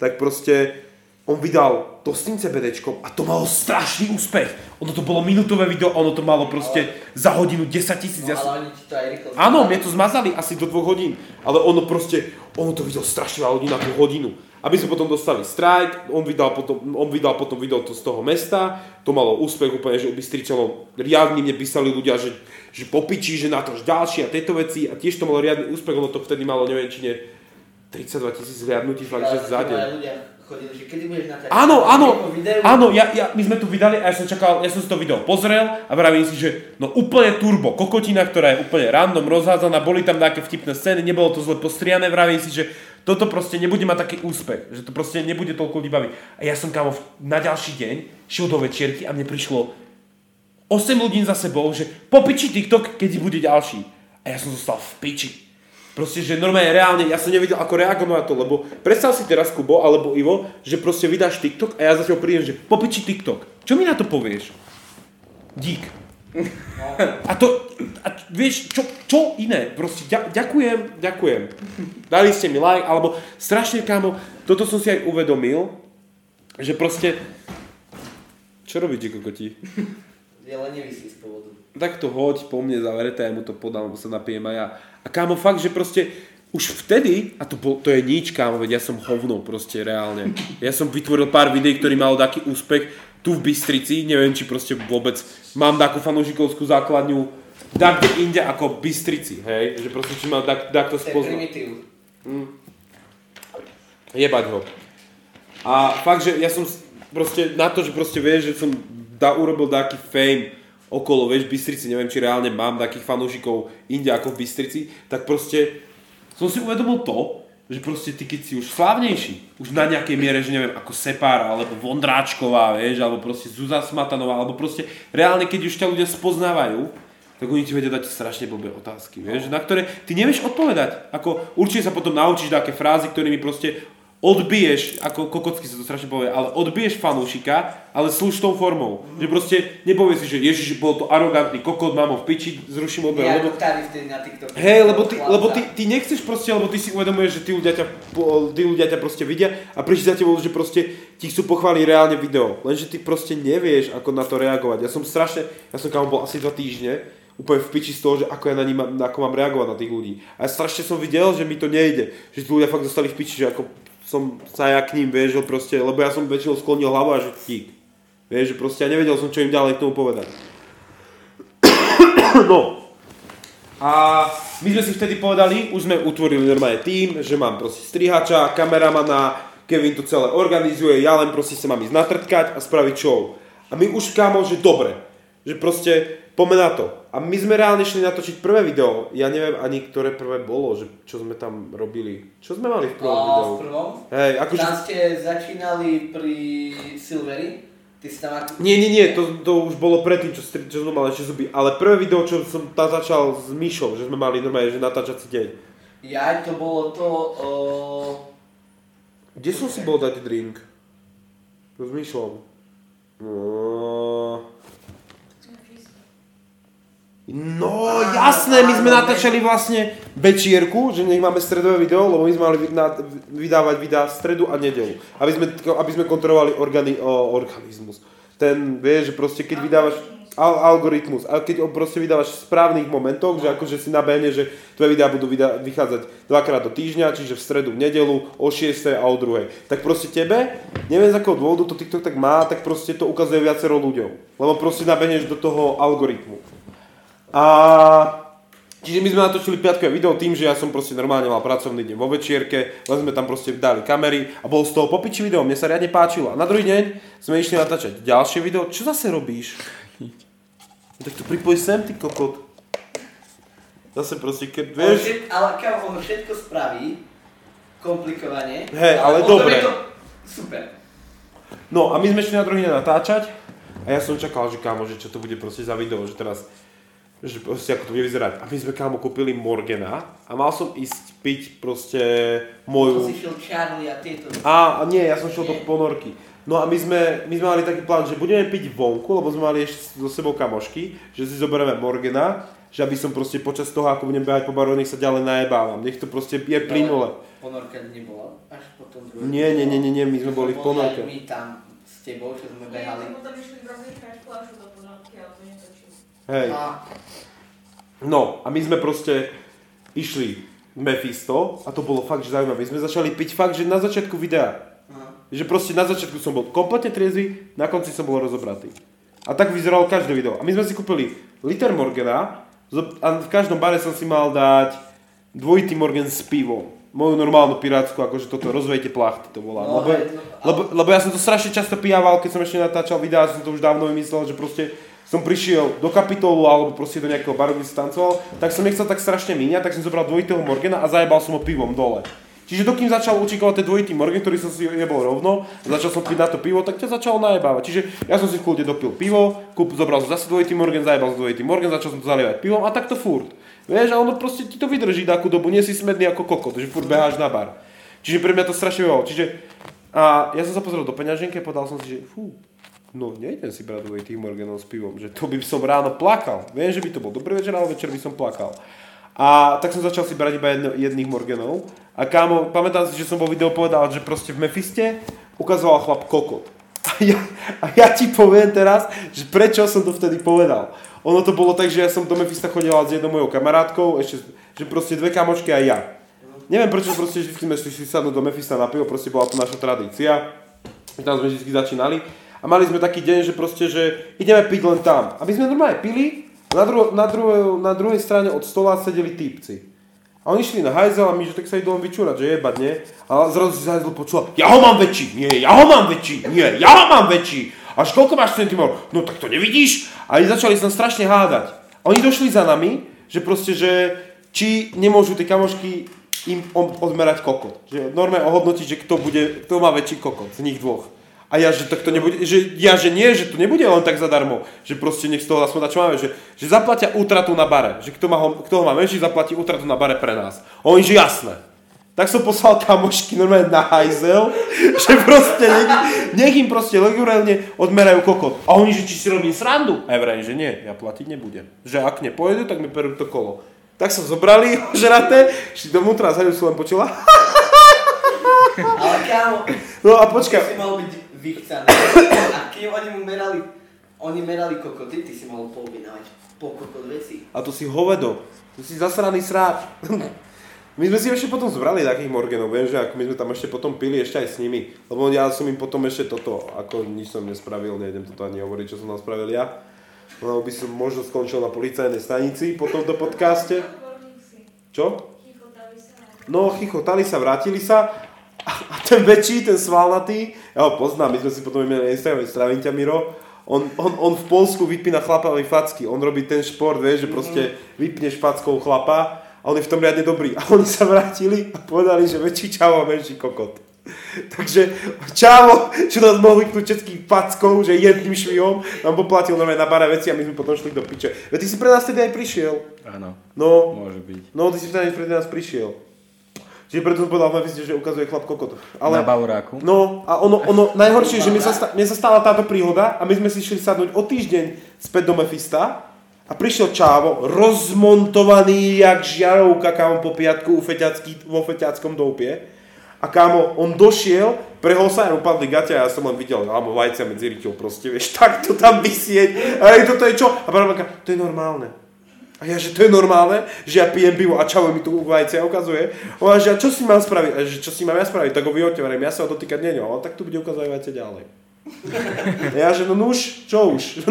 tak proste on vydal to s tým CBDčkom a to malo strašný úspech. Ono to bolo minútové video, ono to malo proste za hodinu 10 tisíc. No, ja som- ale oni to aj rýchlo Áno, zmazali. mne to zmazali asi do dvoch hodín, ale ono proste, ono to videl strašne veľa ľudí na tú hodinu. Aby sme potom dostali strike, on vydal potom, on vydal potom video to z toho mesta, to malo úspech úplne, že obystričalo, riadne mne písali ľudia, že, že popičí, že natoč ďalšie a tieto veci a tiež to malo riadny úspech, ono to vtedy malo, neviem, či nie, 32 tisíc zhliadnutí, fakt, že za deň. aj ľudia chodili, že kedy budeš natáčať. Áno, áno, áno, ja, ja, my sme tu vydali a ja som čakal, ja som si to video pozrel a vravím si, že no úplne turbo, kokotina, ktorá je úplne random, rozhádzaná, boli tam nejaké vtipné scény, nebolo to zle postriané, vravím si, že toto proste nebude mať taký úspech, že to proste nebude toľko ľudí baviť. A ja som kámo v- na ďalší deň šiel do večierky a mne prišlo 8 ľudí za sebou, že popiči TikTok, keď bude ďalší. A ja som zostal v piči. Proste, že normálne reálne, ja som nevedel, ako reagovať na to, lebo predstav si teraz, Kubo, alebo Ivo, že proste vydáš TikTok a ja zatiaľ prídem, že popiči TikTok. Čo mi na to povieš? Dík. A to, a vieš, čo, čo iné? Proste ďa, ďakujem, ďakujem. Dali ste mi like, alebo strašne, kámo, toto som si aj uvedomil, že proste... Čo robíte, kokoti? Je lenivý si z pôvodu. tak to hoď po mne zavreté, ja mu to podám, sa napijem aj ja. A kámo, fakt, že proste už vtedy, a to, bol, to je nič, kámo, veď ja som hovno proste reálne. Ja som vytvoril pár videí, ktorý mal taký úspech tu v Bystrici, neviem, či proste vôbec mám takú fanúšikovskú základňu tak kde inde ako v Bystrici, hej, že proste či ma tak, takto spoznal. primitív. Jebať ho. A fakt, že ja som proste na to, že proste vieš, že som da, urobil taký fame okolo, vieš, Bystrici, neviem, či reálne mám takých fanúšikov inde ako v Bystrici, tak proste som si uvedomil to, že proste ty keď si už slávnejší, už na nejakej miere, že neviem, ako Sepár, alebo Vondráčková, vieš, alebo proste Zuzá Smatanová, alebo proste reálne, keď už ťa ľudia spoznávajú, tak oni ti vedia dať strašne blbé otázky, vieš, na ktoré ty nevieš odpovedať. Ako určite sa potom naučíš také frázy, ktorými proste odbiješ, ako kokocky sa to strašne povie, ale odbiješ fanúšika, ale slušnou formou. Že proste nepovieš si, že ježiš, bol to arogantný kokot, mám ho v piči, zruším odber, Nie lebo... vtedy na TikToku. Hej, lebo ty, lebo ty, ty nechceš proste, lebo ty si uvedomuješ, že tí ľudia ťa, tí ľudia ťa proste vidia a prišli za tebou, že proste ti chcú pochváliť reálne video. Lenže ty proste nevieš, ako na to reagovať. Ja som strašne, ja som kam bol asi dva týždne, úplne v piči z toho, že ako ja na, nich, mám- ako mám reagovať na tých ľudí. A ja strašne som videl, že mi to nejde. Že tí ľudia fakt dostali v piči, že ako som sa ja k ním vieš, že proste, lebo ja som väčšinou sklonil hlavu a že tík. Vieš, že proste ja nevedel som, čo im ďalej k tomu povedať. <coughs> no, a my sme si vtedy povedali, už sme utvorili normálne tým, že mám proste strihača, kameramana, Kevin to celé organizuje, ja len proste sa mám ísť natrtkať a spraviť show. A my už kámo, že dobre, že proste poďme na to. A my sme reálne šli natočiť prvé video, ja neviem ani ktoré prvé bolo, že čo sme tam robili. Čo sme mali v prvom A videu? v prvom? Hej, akože... Tam ste začínali pri Silveri. Ty si tam. Nie, nie, nie, to, to už bolo predtým, čo, čo sme mali ešte zuby. Ale prvé video, čo som tam začal s Myšou, že sme mali normálne, že natáčací deň. Ja, to bolo to... O... Kde som si bol dať drink? S Myšom. No... No jasné, my sme natáčali vlastne večierku, že nech máme stredové video, lebo my sme mali vydávať videá v stredu a nedelu. Aby sme, aby sme kontrolovali organi, o, organizmus. Ten, vieš, že proste keď vydávaš al, algoritmus, a keď proste vydávaš v správnych momentoch, že akože si nabehne, že tvoje videá budú vydá, vychádzať dvakrát do týždňa, čiže v stredu, v nedelu, o 6 a o 2. Tak proste tebe, neviem z akého dôvodu to TikTok tak má, tak proste to ukazuje viacero ľuďom. Lebo proste nabehneš do toho algoritmu. A čiže my sme natočili piatkové video tým, že ja som proste normálne mal pracovný deň vo večierke, len sme tam proste dali kamery a bol z toho popiči video, mne sa riadne páčilo. A na druhý deň sme išli natáčať ďalšie video. Čo zase robíš? No tak to pripoj sem, ty kokot. Zase proste, keď Vieš? vieš... Ale kam on všetko spraví, komplikovane. Hej, ale potom dobre. to super. No a my sme šli na druhý deň natáčať a ja som čakal, že kámo, že čo to bude proste za video, že teraz že proste ako to bude vyzerať. A my sme kámo kúpili Morgana a mal som ísť piť proste To moju... si šiel Charlie a tieto. A, a nie, ja som šiel do ponorky. No a my sme, my sme mali taký plán, že budeme piť vonku, lebo sme mali ešte so sebou kamošky, že si zoberieme Morgana, že aby som proste počas toho, ako budem behať po baru, nech sa ďalej najebávam. Nech to proste je plynule. Ponorka nebola, až potom druhé. Nie, nie, nie, nie, nie, my sme boli v ponorke. My tam s tebou, čo sme behali. potom išli robili crash flashu do ponorky, ale to netočím. Hej. A No a my sme proste išli Mephisto a to bolo fakt, že zaujímavé. My sme začali piť fakt, že na začiatku videa. Aha. Že proste na začiatku som bol kompletne triezvy, na konci som bol rozobratý. A tak vyzeralo každé video. A my sme si kúpili liter Morgana a v každom bare som si mal dať dvojitý Morgan s pivom. Moju normálnu pirátsku, akože toto rozvejte plachty to volá. No, lebo, hej, no, lebo, lebo ja som to strašne často pijával, keď som ešte natáčal videá, som to už dávno vymyslel, že proste som prišiel do kapitolu alebo proste do nejakého baru, kde som tancoval, tak som nechcel tak strašne míňať, tak som zobral dvojitého Morgana a zajebal som ho pivom dole. Čiže dokým začal účinkovať ten dvojitý Morgan, ktorý som si jebol rovno, začal som piť na to pivo, tak ťa začalo najebávať. Čiže ja som si v kľude dopil pivo, kúp, zobral som zase dvojitý Morgan, zajebal som dvojitý Morgan, začal som to zalievať pivom a takto furt. Vieš, a ono proste ti to vydrží takú dobu, nie si smedný ako kokot, že furt beháš na bar. Čiže pre mňa to strašne bolo. Čiže a ja som sa pozrel do peňaženky a povedal som si, že fú, no nejdem si brať dvojitý Morganov s pivom, že to by som ráno plakal. Viem, že by to bol dobrý večer, ale večer by som plakal. A tak som začal si brať iba jedno, jedných Morganov. A kámo, pamätám si, že som vo videu povedal, že proste v Mefiste ukazoval chlap kokot. A ja, a ja ti poviem teraz, že prečo som to vtedy povedal. Ono to bolo tak, že ja som do Memphisa chodila s jednou mojou kamarátkou, ešte, že proste dve kamočky a ja. Neviem prečo proste vždy sme si sadnúť do Memphisa na pivo, proste bola to naša tradícia. Tam sme vždy začínali. A mali sme taký deň, že proste, že ideme piť len tam. A my sme normálne pili, na, druho, na, druhej, na druhej strane od stola sedeli týpci. A oni šli na hajzel a my, že tak sa idú len vyčúrať, že jebať, nie? A zrazu si hajzel počula, ja ho mám väčší, nie, ja ho mám väčší, nie, ja ho mám väčší. Až koľko máš centimetrov? No tak to nevidíš? A oni začali sa strašne hádať. A oni došli za nami, že proste, že či nemôžu tie kamošky im od- odmerať kokot. Že normálne ohodnotiť, že kto, bude, kto má väčší kokot z nich dvoch. A ja, že tak to nebude, že ja, že nie, že to nebude len tak zadarmo, že proste nech z toho aspoň čo máme, že, že zaplatia útratu na bare, že kto, má ho, kto ho má menší, zaplatí útratu na bare pre nás. A oni, že jasné. Tak som poslal kamošky normálne na hajzel, <laughs> že proste nech, nech im proste legálne odmerajú kokot. A oni, že či si robím srandu? A ja vrajím, že nie, ja platiť nebudem. Že ak nepojedu, tak mi perú to kolo. Tak som zobrali <laughs> ožraté, šli dovnútra a zadu som len počula. <laughs> Ale kámo, No a počkaj, si mal byť vychcaný. <coughs> A kým oni mu merali, oni merali kokoty, ty si mal poobjednávať po kokot veci. A to si hovedo. To si zasraný sráč. <laughs> My sme si ešte potom zbrali takých Morganov, viem, že ako my sme tam ešte potom pili ešte aj s nimi. Lebo ja som im potom ešte toto, ako nič som nespravil, nejdem toto ani hovoriť, čo som tam spravil ja. Lebo by som možno skončil na policajnej stanici po tomto podcaste. Čo? No, chichotali sa, vrátili sa a, ten väčší, ten svalnatý, ja ho poznám, my sme si potom imeli na Instagrame, zdravím ťa Miro, on, on, on v Polsku vypína chlapavi facky, on robí ten šport, vieš, že proste vypneš fackou chlapa a on je v tom riadne dobrý. A oni sa vrátili a povedali, že väčší čavo a menší kokot. Takže čavo, čo nás mohli vypnúť všetkých fackov, že jedným švihom nám poplatil normálne na bare veci a my sme potom šli do piče. Veď ty si pre nás tedy aj prišiel. Áno, No, môže byť. No, ty si pred nás prišiel. Čiže preto som povedal v Memphise, že ukazuje chlap kokot. Ale... Na Bauráku. no, a ono, ono najhoršie, že mne sa, sta- mne sa stala táto príhoda a my sme si šli sadnúť o týždeň späť do Mefista a prišiel Čávo, rozmontovaný jak žiarovka, kámo, po piatku u feťacký, vo feťackom doupie. A kámo, on došiel, prehol sa a upadli gaťa a ja som len videl, alebo vajcia medzi riťou proste, vieš, <laughs> tak to tam vysieť. A toto je čo? A práve to je normálne. A ja, že to je normálne, že ja pijem pivo a čavo mi tu vajcia ukazuje. Ona, že a čo si mám spraviť? A že čo si mám ja spraviť? Tak ho vyhoďte, ja sa ho dotýkať nenio. Ale tak tu bude ukazovať ďalej. Ja, že no nuž, čo už?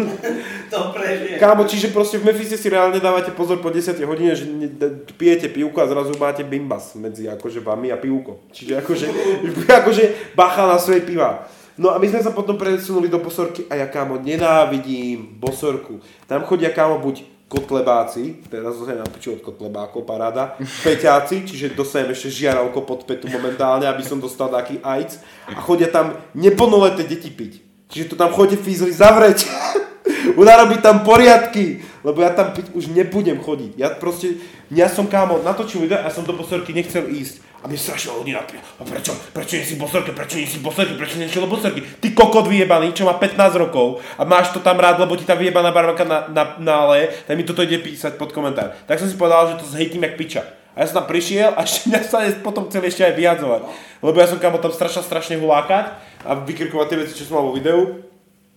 To prežije. Kámo, čiže proste v Memphise si reálne dávate pozor po 10 hodine, že pijete pivko a zrazu máte bimbas medzi akože vami a pivko. Čiže akože, <laughs> akože bacha na svoje piva. No a my sme sa potom presunuli do Bosorky a ja kámo nenávidím Bosorku. Tam chodia kámo buď kotlebáci, teraz zase na piču od kotlebákov, paráda, peťáci, čiže dostanem ešte žiarovko pod petu momentálne, aby som dostal taký AIDS a chodia tam neplnoleté deti piť. Čiže to tam chodí fízli zavrieť. <laughs> Unarobiť tam poriadky, lebo ja tam už nebudem chodiť. Ja proste, ja som kámo, natočil video a som do bosorky nechcel ísť. A mne strašne ľudí napísal, a prečo, prečo nie si bosorke, prečo nie si bosorke, prečo nie si bosorke? Ty kokot vyjebaný, čo má 15 rokov a máš to tam rád, lebo ti tá vyjebaná barmanka na, na, náleje, tak mi toto ide písať pod komentár. Tak som si povedal, že to zhejtím jak piča. A ja som tam prišiel a <laughs> ešte mňa sa potom chcel ešte aj vyjadzovať. Lebo ja som kámo tam strašne, strašne hulákať a vykrikovať tie veci, čo som mal vo videu.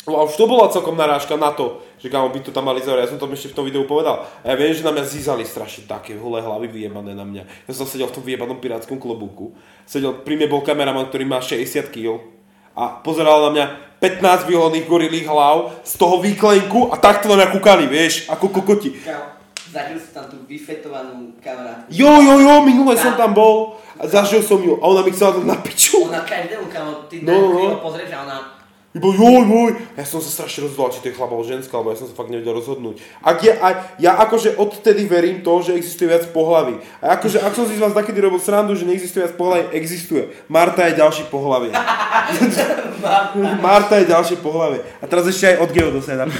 No a už to bola celkom narážka na to, že kámo by to tam mali zavrieť. Ja som to ešte v tom videu povedal. A ja viem, že na mňa zízali strašne také holé hlavy vyjebané na mňa. Ja som sedel v tom vyjebanom pirátskom klobúku. Sedel, pri mne bol kameraman, ktorý má 60 kg. A pozeral na mňa 15 vyholených gorilých hlav z toho výklenku a takto na mňa kúkali, vieš, ako kokoti. Kámo, zažil si tam tú vyfetovanú kamarátku. Jo, jo, jo, minule som tam bol a zažil som ju a ona mi chcela na piču. Ona každému, kámo, ty no. no. pozrieš a ona... Iba joj, joj. Ja som sa strašne rozhodoval, či to je chlap alebo ženská, lebo ja som sa fakt nevedel rozhodnúť. Ak je, aj, ja akože odtedy verím to, že existuje viac pohlaví. A akože, ak som si z vás takedy robil srandu, že neexistuje viac pohlaví, existuje. Marta je ďalší pohlavie. <laughs> Marta je ďalšie pohlavie. A teraz ešte aj od Geo dostane na. <laughs>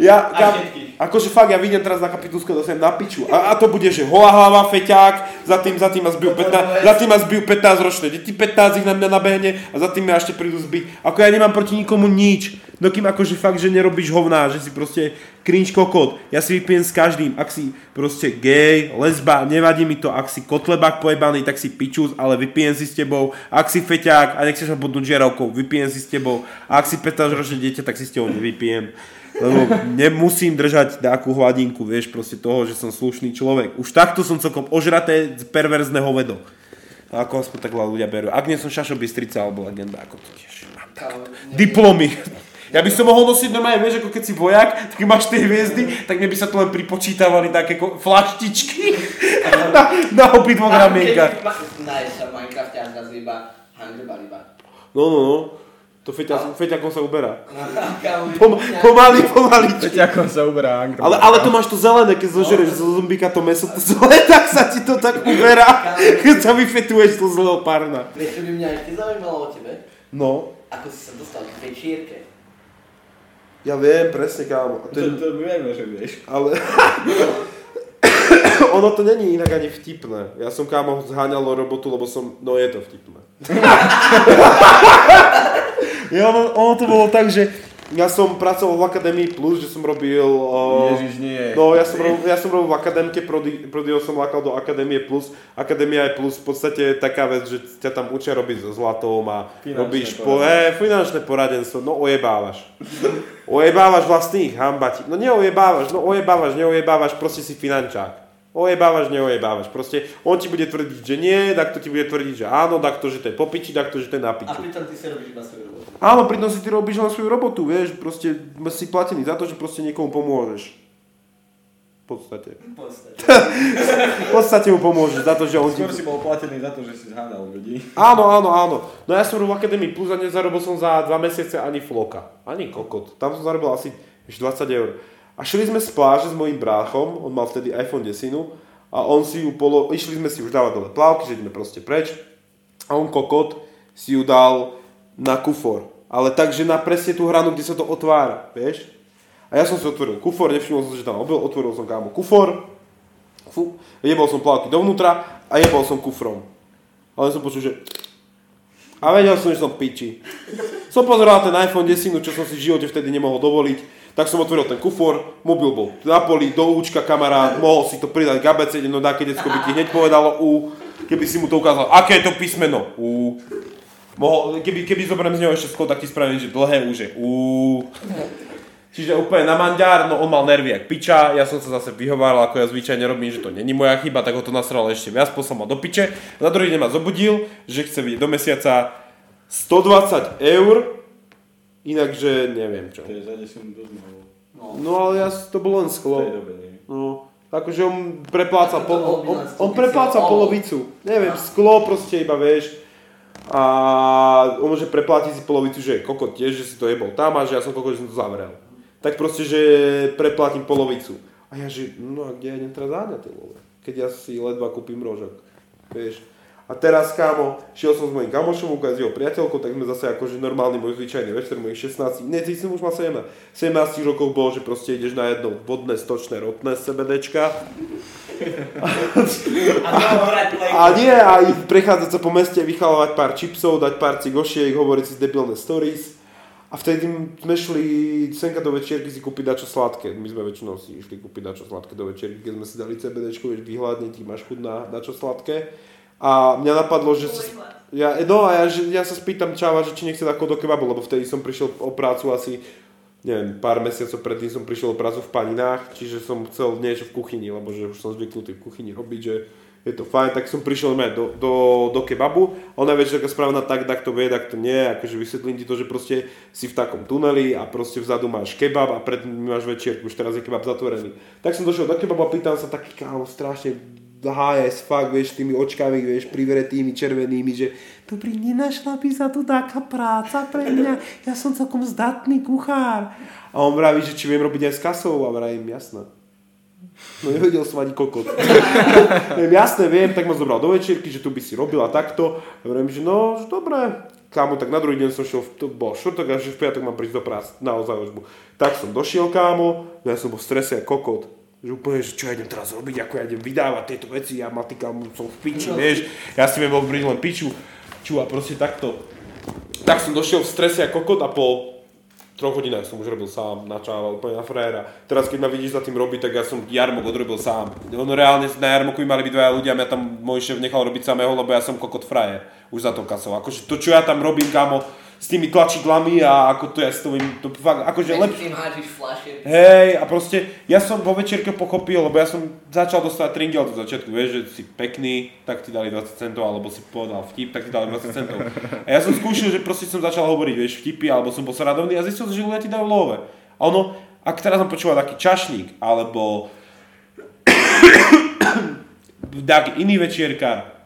Ja, A kam. Akože fakt, ja vidím teraz na kapitulské dostanem na piču. A, a to bude, že holá hlava, feťák, za tým, za tým ma zbijú 15, za tým ma zbijú 15 ročné deti, 15 ich na mňa nabehne a za tým ma ešte prídu zbiť. Ako ja nemám proti nikomu nič. No kým akože fakt, že nerobíš hovná, že si proste cringe kokot. Ja si vypijem s každým. Ak si proste gay, lesba, nevadí mi to. Ak si kotlebák pojebaný, tak si pičus, ale vypijem si s tebou. Ak si feťák a nechceš ma bodnúť žiarovkou, vypijem si s tebou. A ak si 15 ročné dieťa, tak si s tebou nevypijem. Lebo nemusím držať nejakú hladinku, vieš, proste toho, že som slušný človek. Už takto som celkom ožraté perverzné hovedo. A ako aspoň tak ľudia berú. Ak nie som Šašo Bystrica alebo legenda, ako to tiež mám ne- diplomy. Ja by som mohol nosiť normálne, vieš, ako keď si vojak, tak máš tie hviezdy, tak mne by sa to len pripočítavali také ko- flaštičky <laughs> na, na obidvoch ramienkach. Nájsť sa v Minecrafte iba. No, no, no. To feťa, feťakom sa uberá. <laughs> Pom, <laughs> pomaly, pomaly. Peťakom sa uberá. Ale, ale to máš to zelené, keď zožereš zo zombíka to meso, to zelené, <laughs> tak sa ti to tak uberá, keď sa vyfetuješ to z leopárna. Vieš, čo by mňa ešte zaujímalo o tebe? No, Ako si sa dostal k večierke? ja viem, presne, kámo. To To, to vieme, že vieš. ale... ono to není inak ani vtipné. Ja som kámo zháňal robotu, lebo som... No je to vtipné. Ja, ono, ono to bolo tak, že ja som pracoval v Akadémii Plus, že som robil... Uh, Ježiš, nie. No, ja som, robil, ja som robil v akadémke, prodi, prodio som lákal do Akadémie Plus. Akadémia je Plus v podstate je taká vec, že ťa tam učia robiť so zlatom a Finančné robíš po, poradenstvo. e, finančné poradenstvo, no ojebávaš. Ojebávaš vlastných, hamba ti. No neojebávaš, no ojebávaš, neojebávaš, proste si finančák. Ojebávaš, neojebávaš. Proste on ti bude tvrdiť, že nie, tak to ti bude tvrdiť, že áno, tak to, že to je popiči, tak to, že to je na A piču. pritom ty si robíš iba svoju robotu. Áno, pritom si ty robíš len svoju robotu, vieš, proste si platený za to, že proste niekomu pomôžeš. V podstate. V podstate. <laughs> V podstate mu pomôžeš za to, že on ti... Skôr si bol platený za to, že si zháňal ľudí. Áno, áno, áno. No ja som robil v Akadémii Plus a nezarobil som za dva mesiace ani floka. Ani kokot. Tam som zarobil asi už 20 eur. A šli sme z pláže s mojím bráchom, on mal vtedy iPhone 10 a on si ju polo... Išli sme si už dávať dole plávky, že ideme proste preč. A on kokot si ju dal na kufor. Ale takže na presne tú hranu, kde sa to otvára, vieš? A ja som si otvoril kufor, nevšimol som, že tam mobil, otvoril som kámo kufor, fu, jebol som plávky dovnútra a jebol som kufrom. Ale som počul, že... A vedel som, že som piči. Som pozeral ten iPhone 10, čo som si v živote vtedy nemohol dovoliť. Tak som otvoril ten kufor, mobil bol na poli, do účka kamarát, mohol si to pridať k abecede, no také decko by ti hneď povedalo U, keby si mu to ukázal, aké je to písmeno, U. Mohol, keby, keby zoberiem z neho ešte skôr, tak ti spravím, že dlhé U, že U. Čiže úplne na manďár, no on mal nervy jak piča, ja som sa zase vyhováral, ako ja zvyčajne robím, že to není moja chyba, tak ho to nasral ešte viac, poslal ma do piče. Na druhý deň ma zobudil, že chce vidieť do mesiaca 120 eur, inakže neviem čo. To je za 10 dosť. No. No ale ja, to bolo len V tej sklo. dobe, nie. No, akože on prepláca, to pol, on, on, prepláca polovicu. Neviem, sklo proste iba, vieš. A on môže preplatiť si polovicu, že je kokot tiež, že si to jebol tam a že ja som kokot, že som to zavrel. Tak proste, že preplatím polovicu. A ja že, no a kde ja idem teraz záňať? Keď ja si ledva kúpim rožok, vieš. A teraz, kámo, šiel som s mojím kamošom, s jeho priateľkou, tak sme zase akože normálny môj zvyčajný večer, mojich 16, nie, ty som už mal 17, 17 rokov bolo, že proste ideš na jedno vodné, stočné, rotné CBDčka <laughs> A a nie, a ísť prechádzať sa po meste, vychalovať pár čipsov, dať pár cigošiek, hovoriť si debilné stories. A vtedy sme šli senka do večierky si kúpiť dačo sladké. My sme väčšinou si išli kúpiť dačo sladké do večierky, keď sme si dali CBDčko, vieš, vyhľadne ti máš chuť na dačo sladké. A mňa napadlo, že sa, ja, no a ja, že, ja sa spýtam čáva, že či nechce ako do kebabu, lebo vtedy som prišiel o prácu asi neviem, pár mesiacov predtým som prišiel o prácu v paninách, čiže som chcel niečo v kuchyni, lebo že už som zvyknutý v kuchyni robiť, že je to fajn, tak som prišiel do, do, do kebabu, ona je taká správna tak, tak to vie, tak to nie, akože vysvetlím ti to, že proste si v takom tuneli a proste vzadu máš kebab a pred máš večierku, už teraz je kebab zatvorený. Tak som došiel do kebabu a pýtam sa taký kámo, strašne hájas, fakt, vieš, tými očkami, vieš, privretými, červenými, že dobrý, nenašla by sa tu taká práca pre mňa, ja som celkom zdatný kuchár. A on vraví, že či viem robiť aj s kasou a vravím, jasné. No nevedel som ani kokot. <laughs> jasné, viem, tak ma zobral do večierky, že tu by si robila takto. A vravím, že no, že dobré. kámo, tak na druhý deň som šiel, to bol štvrtok a že v piatok mám prísť do práce, naozaj už. Tak som došiel, kámo, ja som bol v strese a kokot. Že úplne, že čo ja idem teraz robiť, ako ja idem vydávať tieto veci, ja ma ty kámo, som v piči, vieš, ja si viem obriť len piču, ču a proste takto. Tak som došiel v strese a kokot a po troch hodinách som už robil sám, načával úplne na frajera. Teraz keď ma vidíš za tým robiť, tak ja som jarmok odrobil sám. Ono reálne na jarmoku mali byť dvaja ľudia, mňa tam môj šéf nechal robiť samého, lebo ja som kokot frajer. Už za to kasou. Akože to, čo ja tam robím, kámo, s tými tlačidlami a ako to ja s tým, to fakt, akože Medzi lepšie. tým hádžiš fľaše. Hej, a proste, ja som vo večierke pochopil, lebo ja som začal dostávať tringel do začiatku, vieš, že si pekný, tak ti dali 20 centov, alebo si povedal vtip, tak ti dali 20 centov. A ja som skúšil, že proste som začal hovoriť, vieš, vtipy, alebo som bol sradovný a zistil, že ľudia ti dajú love. A ono, ak teraz som počúval taký čašník, alebo <coughs> taký iný večierka,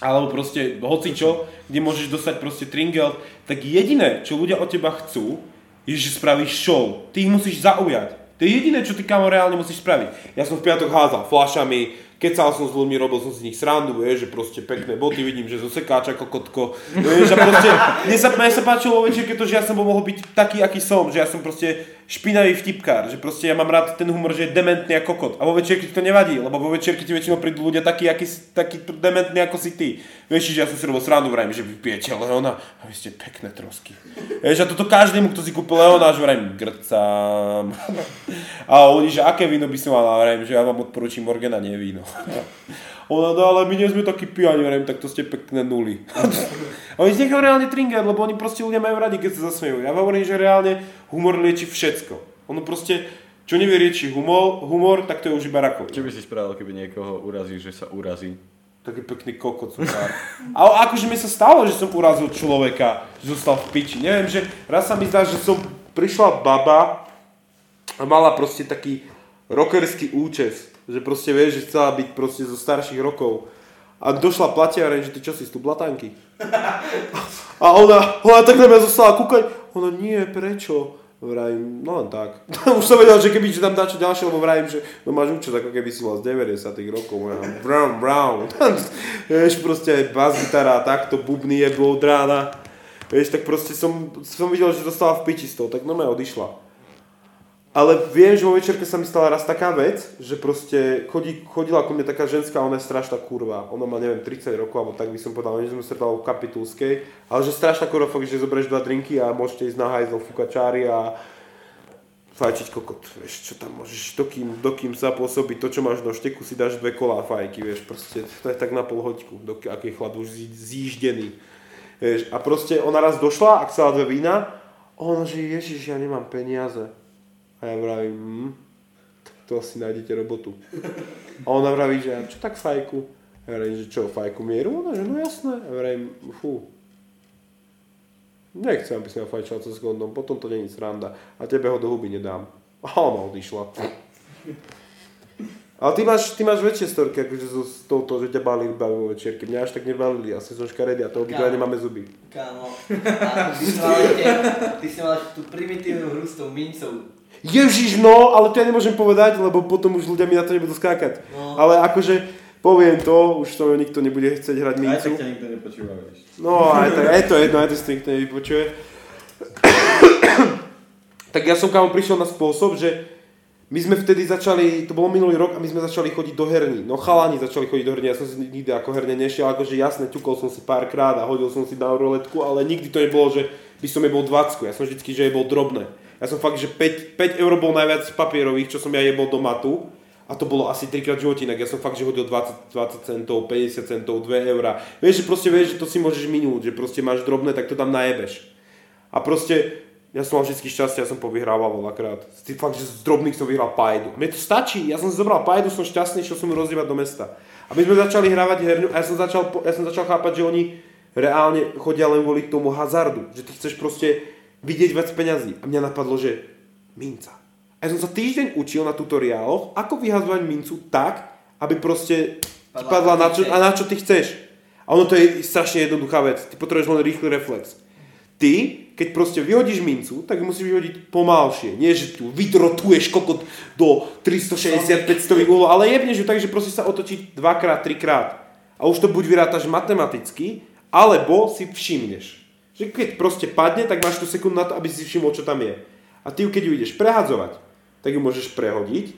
alebo proste hocičo, kde môžeš dostať proste tringel, tak jediné, čo ľudia od teba chcú, je, že spravíš show. Ty ich musíš zaujať. To je jediné, čo ty kamo reálne musíš spraviť. Ja som v piatok házal flašami, kecal som s ľuďmi, robil som z nich srandu, vieš, že proste pekné boty, vidím, že zo sekáča kokotko, vieš, a proste, mne sa, mne sa páčilo vo večerke to, že ja som mohol byť taký, aký som, že ja som proste špinavý vtipkár, že proste ja mám rád ten humor, že je dementný ako kokot. A vo večerke ti to nevadí, lebo vo večerke ti väčšinou prídu ľudia takí, aký, si- taký dementný ako si ty. Vieš, že ja som si robil srandu, vrajím, že vy Leona a vy ste pekné trosky. Vieš, a toto každému, kto si kúpil Leona, že vrajím, grcám. <laughs> A oni, že aké víno by som mal, vrajím, že ja vám odporúčam Morgana, nie víno. Ona, no ale my nie sme takí pijani, tak to ste pekné nuly. <laughs> Oni z nechajú reálne tringer, lebo oni proste ľudia majú radi, keď sa zasmejú. Ja hovorím, že reálne humor lieči všetko. Ono proste, čo nevie riečiť humor, humor, tak to je už iba rakovina. Čo by si spravil, keby niekoho urazíš, že sa urazí? Taký pekný kokot som pár. A akože mi sa stalo, že som urazil človeka, že zostal v piči. Neviem, že raz sa mi zdá, že som prišla baba a mala proste taký rockerský účes. Že proste vieš, že chcela byť proste zo starších rokov. A došla platiareň, že ty čo si, tu blatanky? <laughs> A ona, ona tak na mňa zostala kúkať. Ona, nie, prečo? Vrajím, no len tak. <laughs> Už som vedel, že keby že tam dá čo ďalšie, lebo vrajím, že no máš účet, ako keby si mal z 90 rokov. Ja, brown, brown. <laughs> Vieš, proste aj bas gitara, takto, bubny je od rána. Vieš, tak proste som, som videl, že dostala v piči z toho, tak no odišla. Ale viem, že vo večerke sa mi stala raz taká vec, že proste chodí, chodila ku mne taká ženská, ona je strašná kurva. Ona má, neviem, 30 rokov, alebo tak by som povedal, že sme stretali v Kapitulskej. Ale že strašná kurva, fakt, že zoberieš dva drinky a môžete ísť na hajzel, fukačári a fajčiť kokot, vieš, čo tam môžeš, dokým, dokým sa pôsobí to, čo máš do šteku, si dáš dve kolá fajky, vieš, proste, to je tak na pol hoďku, aký chlad už zí- zíždený. Vieš, a proste ona raz došla a chcela dve vína, ona, že ježiš, ja nemám peniaze. A ja vravím, hm, to asi nájdete robotu. A ona vraví, že čo tak fajku? Ja vravím, že čo, fajku mieru? Ona, že no jasné. A vravím, fú, nechcem, aby si ma fajčila cez kondom, potom to není sranda. A tebe ho do huby nedám. A ona odišla. Ale ty máš, ty máš väčšie storky, akože so, s touto, že ťa balili baví vo večierke. Mňa až tak nebalili, asi som škaredý a to obidva nemáme zuby. Kámo, a ty si mal ty si mal tú primitívnu hru s tou mincou. Ježiš, no, ale to ja nemôžem povedať, lebo potom už ľudia mi na to nebudú skákať. No. Ale akože, poviem to, už to nikto nebude chcieť hrať Aj mincu. tak ťa nikto nepočúva, vieš. No, aj tak, aj to jedno, aj to si to nikto nevypočuje. <coughs> tak ja som kámo prišiel na spôsob, že my sme vtedy začali, to bolo minulý rok a my sme začali chodiť do herní. No chalani začali chodiť do herní, ja som si nikdy ako herne nešiel, akože jasne, ťukol som si párkrát a hodil som si na roletku, ale nikdy to nebolo, že by som jebol 20, ja som vždycky, že jebol drobné. Ja som fakt, že 5, 5 eur bol najviac papierových, čo som ja jebol do matu. A to bolo asi 3 krát v živote, inak ja som fakt, že hodil 20, 20 centov, 50 centov, 2 eurá. Vieš, že proste vieš, že to si môžeš minúť, že proste máš drobné, tak to tam najebeš. A proste, ja som mal vždy šťastie, ja som povyhrával veľakrát. Ty fakt, že z drobných som vyhral pajdu. Mne to stačí, ja som si zobral pajdu, som šťastný, šiel som ju rozdievať do mesta. A my sme začali hrávať herňu a ja som začal, ja som začal chápať, že oni reálne chodia len kvôli tomu hazardu. Že ty chceš proste vidieť viac peňazí. A mňa napadlo, že minca. A ja som sa týždeň učil na tutoriáloch, ako vyhazovať mincu tak, aby proste Padla padla na čo, a na čo ty chceš. A ono to je strašne jednoduchá vec. Ty potrebuješ len rýchly reflex. Ty, keď proste vyhodíš mincu, tak musíš vyhodiť pomalšie. Nie, že tu vydrotuješ kokot do 360-500 úlov, ale jebneš ju tak, že proste sa otočí dvakrát, trikrát. A už to buď vyrátaš matematicky, alebo si všimneš. Že keď proste padne, tak máš tú sekundu na to, aby si všimol, čo tam je. A ty ju, keď ju ideš prehadzovať, tak ju môžeš prehodiť,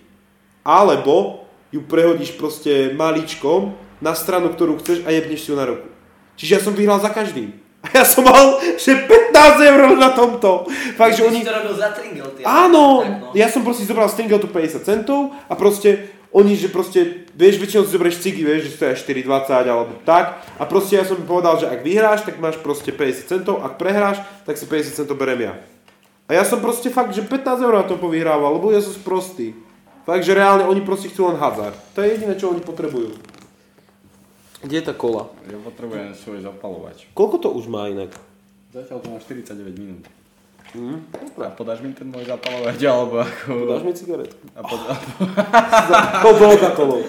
alebo ju prehodíš proste maličkom na stranu, ktorú chceš a jebneš si ju na ruku. Čiže ja som vyhral za každým. <laughs> A ja som mal, že 15 eur na tomto. Fakt, že oni... to robil za tringel, ty. Áno, Tak, no. ja som proste zobral stringel tu 50 centov a proste oni, že proste, vieš, väčšinou si zoberieš cigy, vieš, že stoja 4,20 alebo tak a proste ja som im povedal, že ak vyhráš, tak máš proste 50 centov, ak prehráš, tak si 50 centov berem ja. A ja som proste fakt, že 15 eur na to povyhrával, lebo ja som sprostý. Fakt, že reálne oni proste chcú len hazard. To je jediné, čo oni potrebujú. Kde je tá kola? Ja potrebujem svoj zapalovač. Koľko to už má inak? Zatiaľ to má 49 minút. Hm? A podáš mi ten môj zapalovač, alebo ako... Dáš mi cigaretku? A pod... To bolo <laughs> za kolou.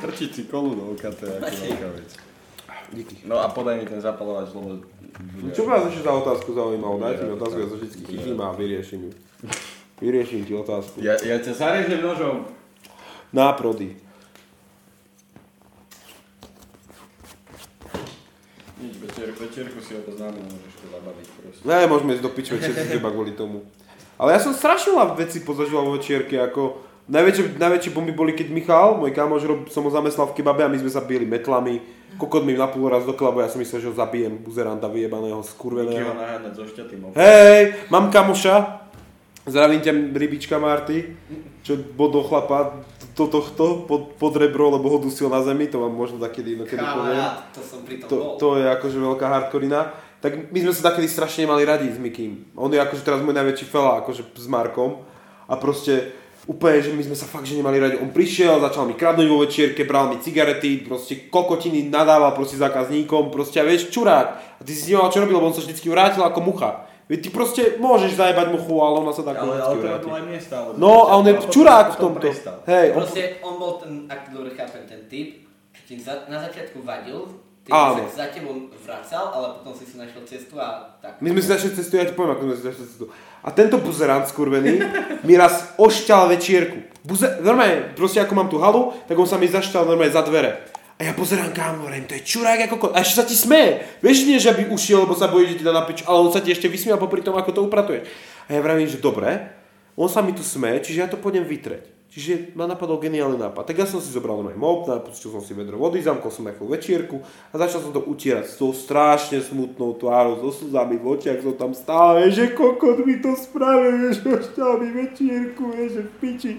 strčiť si kolu do oka, to je ako veľká vec. Díky. No a podaj mi ten zapalovač, lebo... No čo vás ešte za otázku zaujímalo? Dajte mi otázku, ja sa vždy chytím a vyrieším ju. Vyrieším ti otázku. Ja, ja ťa zarežem nožom. Na prody. Nič, večer, večerku si oboznámil, môžeš to zabaviť proste. Ne, môžeme ísť do všetci z teba kvôli tomu. Ale ja som strašne veľa veci pozažil vo večierke, ako najväčšie, najväčšie bomby boli, keď Michal, môj kamoš, rob, som ho zamestnal v kebabe a my sme sa bili metlami. Kokot mi napol raz do klabo, ja som myslel, že ho zabijem, buzeranta vyjebaného, skurveného. Hej, mám kamoša, zdravím ťa rybička Marty, čo bodol chlapa do tohto pod, pod rebro, lebo ho dusil na zemi, to vám možno takedy inokedy poviem. To som pri tom To, bol. to je akože veľká hardkorina. Tak my sme sa takedy strašne nemali radi s Mikým. On je akože teraz môj najväčší fela, akože s Markom. A proste úplne, že my sme sa fakt že nemali radi. On prišiel, začal mi kradnúť vo večierke, bral mi cigarety, proste kokotiny nadával proste zákazníkom, proste a vieš, čurák. A ty si s ním mal čo robil, lebo on sa vždycky vrátil ako mucha. Veď ty proste môžeš zajebať muchu, ale ona sa tak Ale, ale to aj mne stále. No a on je čurák v tomto. prestal. Hej, on, Proste on bol ten, ak dobre chápem, ten typ, čo ti za, na začiatku vadil, ty Áno. sa za tebou vracal, ale potom si si našiel cestu a tak. My sme si našli cestu, ja ti poviem, ako sme si našli cestu. A tento buzerant skurvený <laughs> mi raz ošťal večierku. Buze, normálne, proste ako mám tú halu, tak on sa mi zašťal normálne za dvere. A ja pozerám kámo, hovorím, to je čurák ako ko... A ešte sa ti smeje. Vieš, nie, že by ušiel, lebo sa bojí, že ti dá na pič, ale on sa ti ešte vysmial popri tom, ako to upratuješ. A ja vravím, že dobre, on sa mi tu smeje, čiže ja to pôjdem vytreť. Čiže ma napadol geniálny nápad. Tak ja som si zobral normálne mop, napustil som si vedro vody, zamkol som nejakú večierku a začal som to utierať s tou strašne smutnou tvárou, so slzami v očiach som tam stále, že kokot mi to spravil, že ošťal mi večierku, vieš, v piči.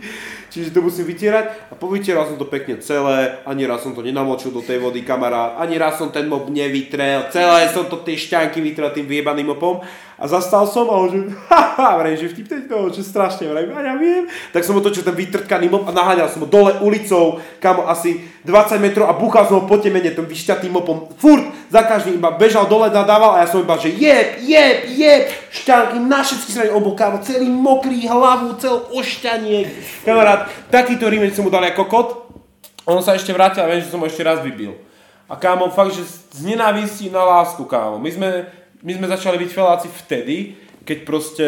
Čiže to musím vytierať a povytieral som to pekne celé, ani raz som to nenamočil do tej vody, kamarát, ani raz som ten mop nevytrel, celé som to tie šťanky vytrel tým vyjebaným mopom a zastal som a on že, haha, vraj, že vtipne to, že strašne, vraj, a ja viem. Tak som otočil ten vytrtkaný mop a naháňal som ho dole ulicou, kam asi 20 metrov a búchal som ho po temene tým vyšťatým mopom. Furt, za každým iba bežal dole, nadával a ja som iba, že jeb, jeb, jeb, šťanky na všetky strany, kámo, celý mokrý, hlavu, cel ošťaniek. Kamarát, takýto rímeň som mu dal ako kokot. On sa ešte vrátil a viem, že som ho ešte raz vybil. A kámo, fakt, že z nenávistí na lásku, kámo. My sme, my sme začali byť feláci vtedy, keď proste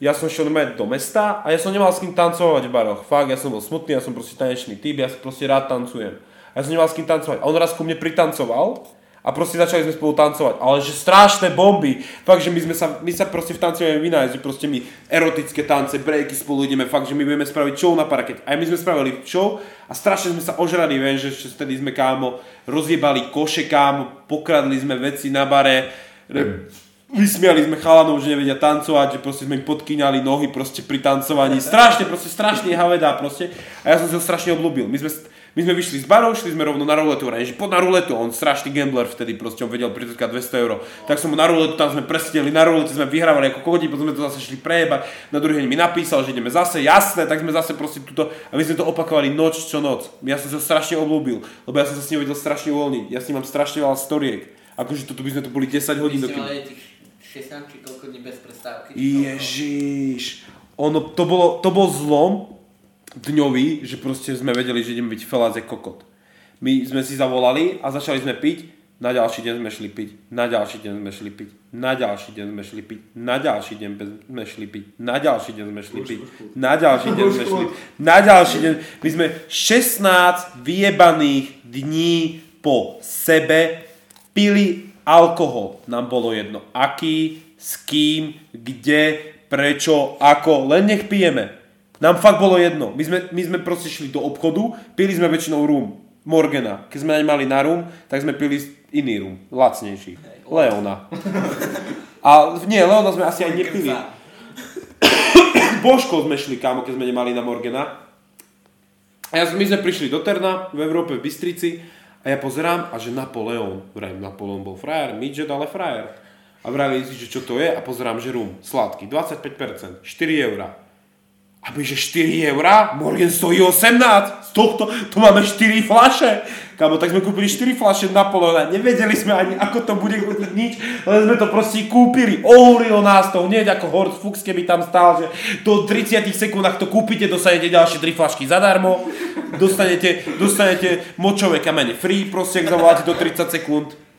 ja som šiel normálne do mesta a ja som nemal s kým tancovať v baroch. Fakt, ja som bol smutný, ja som proste tanečný typ, ja proste rád tancujem. A ja som nemal s kým tancovať. A on raz ku mne pritancoval a proste začali sme spolu tancovať. Ale že strašné bomby. Fakt, že my, sme sa, my sa proste v tanci vieme vynájsť, že proste my erotické tance, breaky spolu ideme, fakt, že my budeme spraviť show na parakete. Aj my sme spravili show a strašne sme sa ožrali, viem, že že vtedy sme kámo rozjebali koše kámo, pokradli sme veci na bare, re- vysmiali sme chalanov, že nevedia tancovať, že proste sme im podkyňali nohy proste pri tancovaní. Strašne, proste strašne havedá proste. A ja som ho strašne obľúbil. My sme, my sme vyšli z barov, šli sme rovno na ruletu, že poď na ruletu, on strašný gambler vtedy, proste on vedel pritrkať 200 eur. Tak som mu na ruletu, tam sme presedeli, na rulete sme vyhrávali ako kokoti, potom sme to zase šli prejebať. Na druhý deň mi napísal, že ideme zase, jasné, tak sme zase proste túto, a my sme to opakovali noč čo noc. Ja som sa strašne obľúbil, lebo ja som sa s ním vedel strašne uvoľniť. Ja s ním mám strašne veľa storiek. Akože toto by sme tu boli 10 Vy hodín. ste dokým- mali tých 16 či koľko dní bez prestávky. Ježiš. Ono, to, bolo, to bol zlom dňový, že proste sme vedeli, že ideme byť feláze kokot. My sme si zavolali a začali sme piť, na ďalší deň sme šli piť, na ďalší deň sme šli piť, na ďalší deň sme šli piť, na ďalší deň sme šli piť, na ďalší deň sme šli piť, na ďalší deň sme šli na ďalší deň. My sme 16 vyjebaných dní po sebe pili alkohol nám bolo jedno. Aký, s kým, kde, prečo, ako, len nech pijeme. Nám fakt bolo jedno. My sme, my sme proste šli do obchodu, pili sme väčšinou rum, Morgana. Keď sme nemali na rum, tak sme pili iný rum, lacnejší. Leona. A nie, Leona sme asi aj nepili. <coughs> Božko sme šli, kámo, keď sme nemali na Morgana. A ja, my sme prišli do Terna v Európe, v Bystrici a ja pozerám a že Napoleon, vrajím, Napoleon bol frajer, midget, ale frajer. A vravím si, že čo to je a pozerám, že rum, sladký, 25%, 4 eurá. A že 4 eurá? Morgan stojí 18. Z tohto, tu máme 4 flaše. Kámo, tak sme kúpili 4 flaše Napoleona. Nevedeli sme ani, ako to bude nič, len sme to proste kúpili. Ohrilo nás to, hneď ako Horst Fuchs, keby tam stál, že do 30 sekúndach to kúpite, dostanete ďalšie 3 flašky zadarmo. Dostanete, dostanete močové kamene free, proste, ak zavoláte do 30 sekúnd.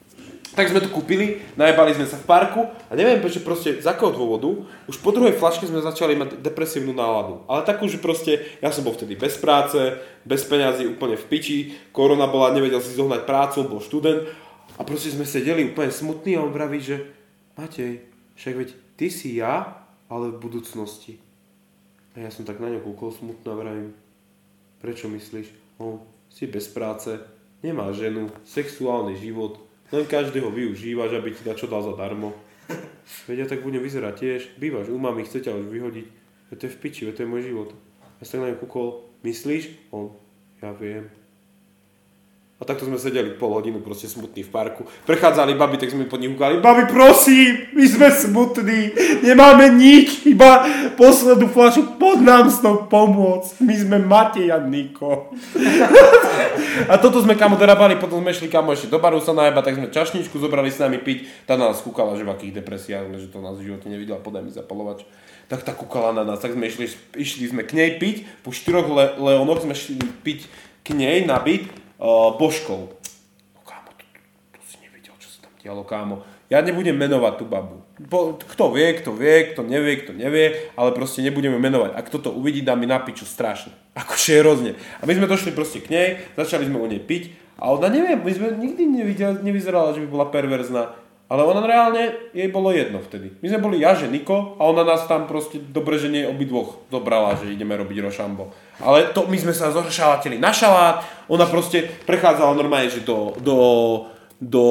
Tak sme to kúpili, najebali sme sa v parku a neviem prečo proste z akého dôvodu, už po druhej flaške sme začali mať depresívnu náladu. Ale takú, že proste, ja som bol vtedy bez práce, bez peňazí, úplne v piči, korona bola, nevedel si zohnať prácu, bol študent a proste sme sedeli úplne smutní a on vraví, že Matej, však veď ty si ja, ale v budúcnosti. A ja som tak na ňo kúkol smutno a vravím, prečo myslíš? On, si bez práce, nemá ženu, sexuálny život, len každý ho využívaš, aby ti čo dal zadarmo. Veď ja tak budem vyzerať tiež. Bývaš u mami, chce ťa už vyhodiť. To je v piči, to je môj život. Ja sa na ňu kúkol, myslíš? On, ja viem. A takto sme sedeli pol hodinu proste smutní v parku. Prechádzali baby, tak sme pod nich ukali, babi prosím, my sme smutní, nemáme nič, iba poslednú flašu, pod nám s tou pomôcť. My sme Matej a Niko. <laughs> a toto sme kamo dorábali, potom sme šli kamo ešte do baru sa najeba, tak sme čašničku zobrali s nami piť. Tá nás kúkala, že v akých depresiách, že to nás v živote nevidela, podaj mi zapalovač. Tak tá kúkala na nás, tak sme išli, išli sme k nej piť, po štyroch le- leonoch sme šli piť k nej na byt uh, Božkou. No kámo, to, to, si nevidel, čo sa tam dialo, kámo. Ja nebudem menovať tú babu. Po, kto vie, kto vie, kto nevie, kto nevie, ale proste nebudeme menovať. Ak kto to uvidí, dá mi na piču strašne. Akože hrozne. A my sme došli proste k nej, začali sme u nej piť a ona neviem, my sme nikdy nevideli, nevyzerala, že by bola perverzná. Ale ona reálne, jej bolo jedno vtedy. My sme boli ja, že Niko a ona nás tam proste dobre, že nie obidvoch dobrala, že ideme robiť rošambo. Ale to my sme sa zošalatili na šalát, ona proste prechádzala normálne, že do, do, do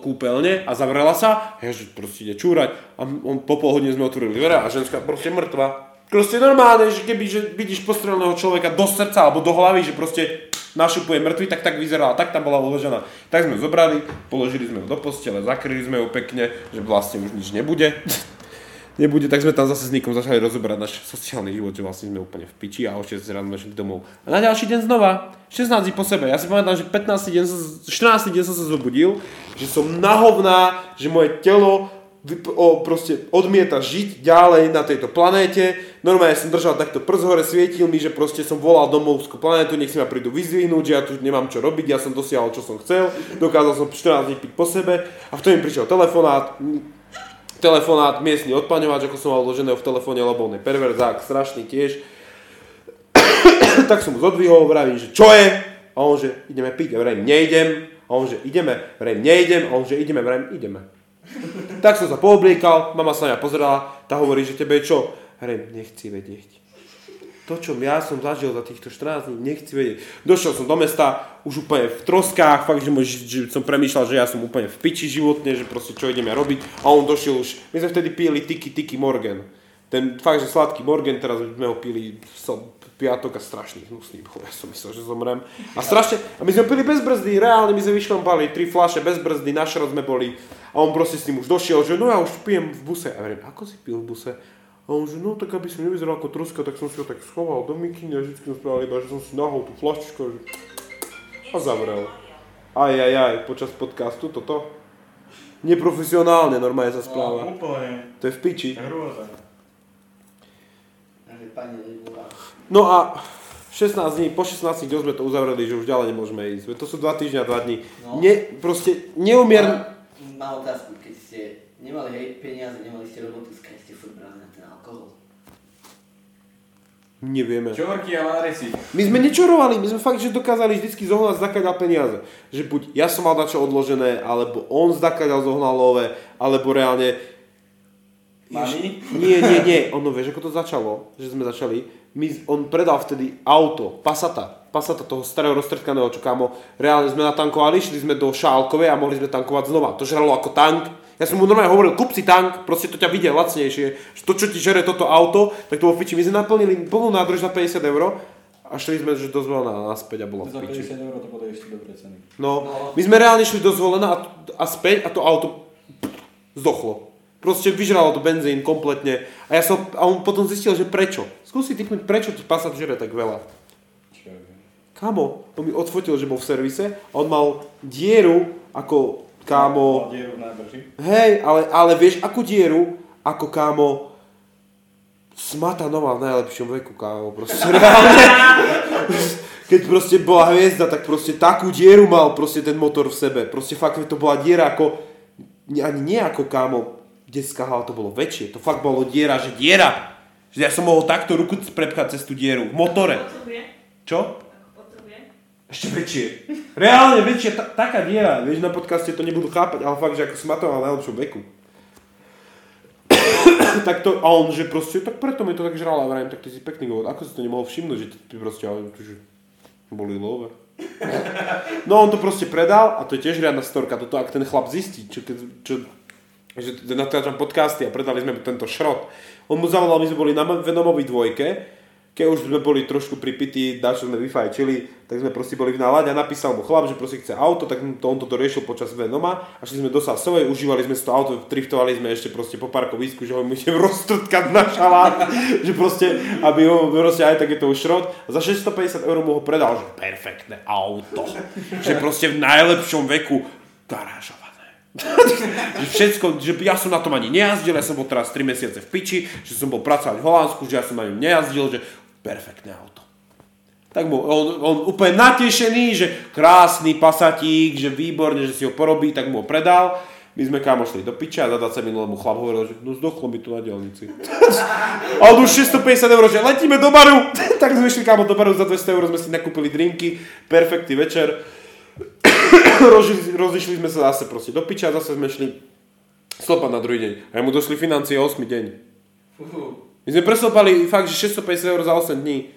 kúpeľne a zavrela sa, ja, že proste ide čúrať a on po pol sme otvorili dvere a ženská proste mŕtva. Proste normálne, že keby že vidíš postreleného človeka do srdca alebo do hlavy, že proste našupuje mŕtvy, tak tak vyzerala, tak tam bola uložená. Tak sme ju zobrali, položili sme ju do postele, zakryli sme ju pekne, že vlastne už nič nebude. <laughs> nebude, tak sme tam zase s Nikom začali rozoberať náš sociálny život, že vlastne sme úplne v piči a o 6 ráno sme šli domov. A na ďalší deň znova, 16 dní po sebe. Ja si pamätám, že 15 deň, 14 deň som sa zobudil, že som nahovná, že moje telo o, proste odmieta žiť ďalej na tejto planéte. Normálne som držal takto prst hore, svietil mi, že proste som volal domovskú planétu, nech si ma prídu vyzvihnúť, že ja tu nemám čo robiť, ja som dosiahol, čo som chcel, dokázal som 14 dní piť po sebe a v tom mi prišiel telefonát, telefonát, miestny odpaňovač, ako som mal vloženého v telefóne, lebo on je perverzák, strašný tiež. <coughs> tak som mu zodvihol, vravím, že čo je? A on, že ideme piť, a vravím, nejdem. A on, že ideme, vravím, nejdem. A on, že ideme, vravím, ideme. Tak som sa poobliekal, mama sa na mňa pozerala, tá hovorí, že tebe je čo? Hrem, nechci vedieť. To, čo ja som zažil za týchto 14 dní, nechci vedieť. Došiel som do mesta, už úplne v troskách, fakt, že, môj, že som premýšľal, že ja som úplne v piči životne, že proste čo idem ja robiť. A on došiel už, my sme vtedy pili Tiki Tiki Morgan. Ten fakt, že sladký Morgan, teraz sme ho pili som piatok a strašný hnusný. Ja som myslel, že zomrem. A strašne, a my sme pili bez brzdy, reálne my sme vyšlampali tri flaše bez brzdy, na šrot sme boli. A on proste s tým už došiel, že no ja už pijem v buse. A ja hovorím, ako si pil v buse? A on že no tak aby som nevyzeral ako truska, tak som si ho tak schoval do mikiny a vždy som spravil iba, že som si nahol tú flaštičku že... a zavrel. Aj, aj, aj, počas podcastu toto. Neprofesionálne normálne sa správa. No, úplne. To je v piči. Hrôza. No a 16 dní, po 16 dňoch sme to uzavreli, že už ďalej nemôžeme ísť. To sú 2 týždňa, 2 dní. No. Ne, proste neumierne... Mám otázku, keď ste nemali hej peniaze, nemali ste robotu, skaj ste furt brali na ten alkohol. Nevieme. Čorky a adresy. My sme nečorovali, my sme fakt, že dokázali vždycky zohnať zdakaďal peniaze. Že buď ja som mal dačo odložené, alebo on zdakaďal zohnal love, alebo reálne... Mami? Nie, nie, nie. Ono, vieš, ako to začalo? Že sme začali? My, on predal vtedy auto, Passata. Passata toho starého roztrkaného, čo kámo, reálne sme natankovali, šli sme do Šálkovej a mohli sme tankovať znova. To žralo ako tank. Ja som mu normálne hovoril, kúp si tank, proste to ťa vidia lacnejšie. To, čo ti žere toto auto, tak to vo fiči. My sme naplnili plnú nádrž za 50 eur a šli sme, že do Zvolena naspäť a bolo Za v piči. 50 eur to podaj ešte dobré ceny. No, my sme reálne šli do Zvolena a, a späť a to auto zdochlo. Proste vyžralo to benzín kompletne. A, ja som, a on potom zistil, že prečo. Skúsi typnúť, prečo ti Passat žere tak veľa. Kámo, on mi odfotil, že bol v servise a on mal dieru ako kámo... Dieru. Hej, ale, ale vieš, akú dieru, ako kámo... Smata nová v najlepšom veku, kámo, proste <laughs> reálne. Keď proste bola hviezda, tak proste takú dieru mal proste ten motor v sebe. Proste fakt to bola diera ako... Ani nie ako kámo, detská hala, to bolo väčšie. To fakt bolo diera, že diera. Že ja som mohol takto ruku prepchať cez tú dieru. V motore. Čo? Ešte väčšie. Reálne väčšie, ta, taká diera. Vieš, na podcaste to nebudú chápať, ale fakt, že ako smatoval na najlepšom veku. <coughs> tak to, a on, že proste, tak preto mi to tak žrala, vrajím, tak ty si pekný govor. Ako si to nemohol všimnúť, že ty proste, ale že boli love. <laughs> No on to proste predal a to je tiež riadna storka, toto ak ten chlap zistí, čo, keď, čo že natáčam podcasty a predali sme mu tento šrot. On mu zavolal, my sme boli na Venomovej dvojke, keď už sme boli trošku pripití, dačo sme vyfajčili, tak sme proste boli v nálade a napísal mu chlap, že proste chce auto, tak to on toto riešil počas Venoma a šli sme do Sasovej, užívali sme si to auto, driftovali sme ešte proste po parkovisku, že ho my idem <laughs> roztrtkať na šalát, <laughs> že proste, aby ho proste aj tak je to už šrot. A za 650 eur mu ho predal, že perfektné auto, že proste v najlepšom veku garážované. <laughs> že všetko, že ja som na tom ani nejazdil, ja som bol teraz 3 mesiace v piči, že som bol pracovať v Holandsku, že ja som na ňom nejazdil, že perfektné auto. Tak bol on, on úplne natešený, že krásny pasatík, že výborne, že si ho porobí, tak mu ho predal. My sme kámo šli do piča a za 20 minút mu chlap hovoril, že no zdochlo mi tu na diálnici. a on už 650 eur, že letíme do baru. <laughs> tak sme išli kámo do baru, za 200 eur sme si nakúpili drinky, perfektný večer. <coughs> Rozi, rozišli sme sa zase proste do piča, zase sme šli slopať na druhý deň. A mu došli financie 8 deň. Fú. My sme preslopali fakt, že 650 eur za 8 dní.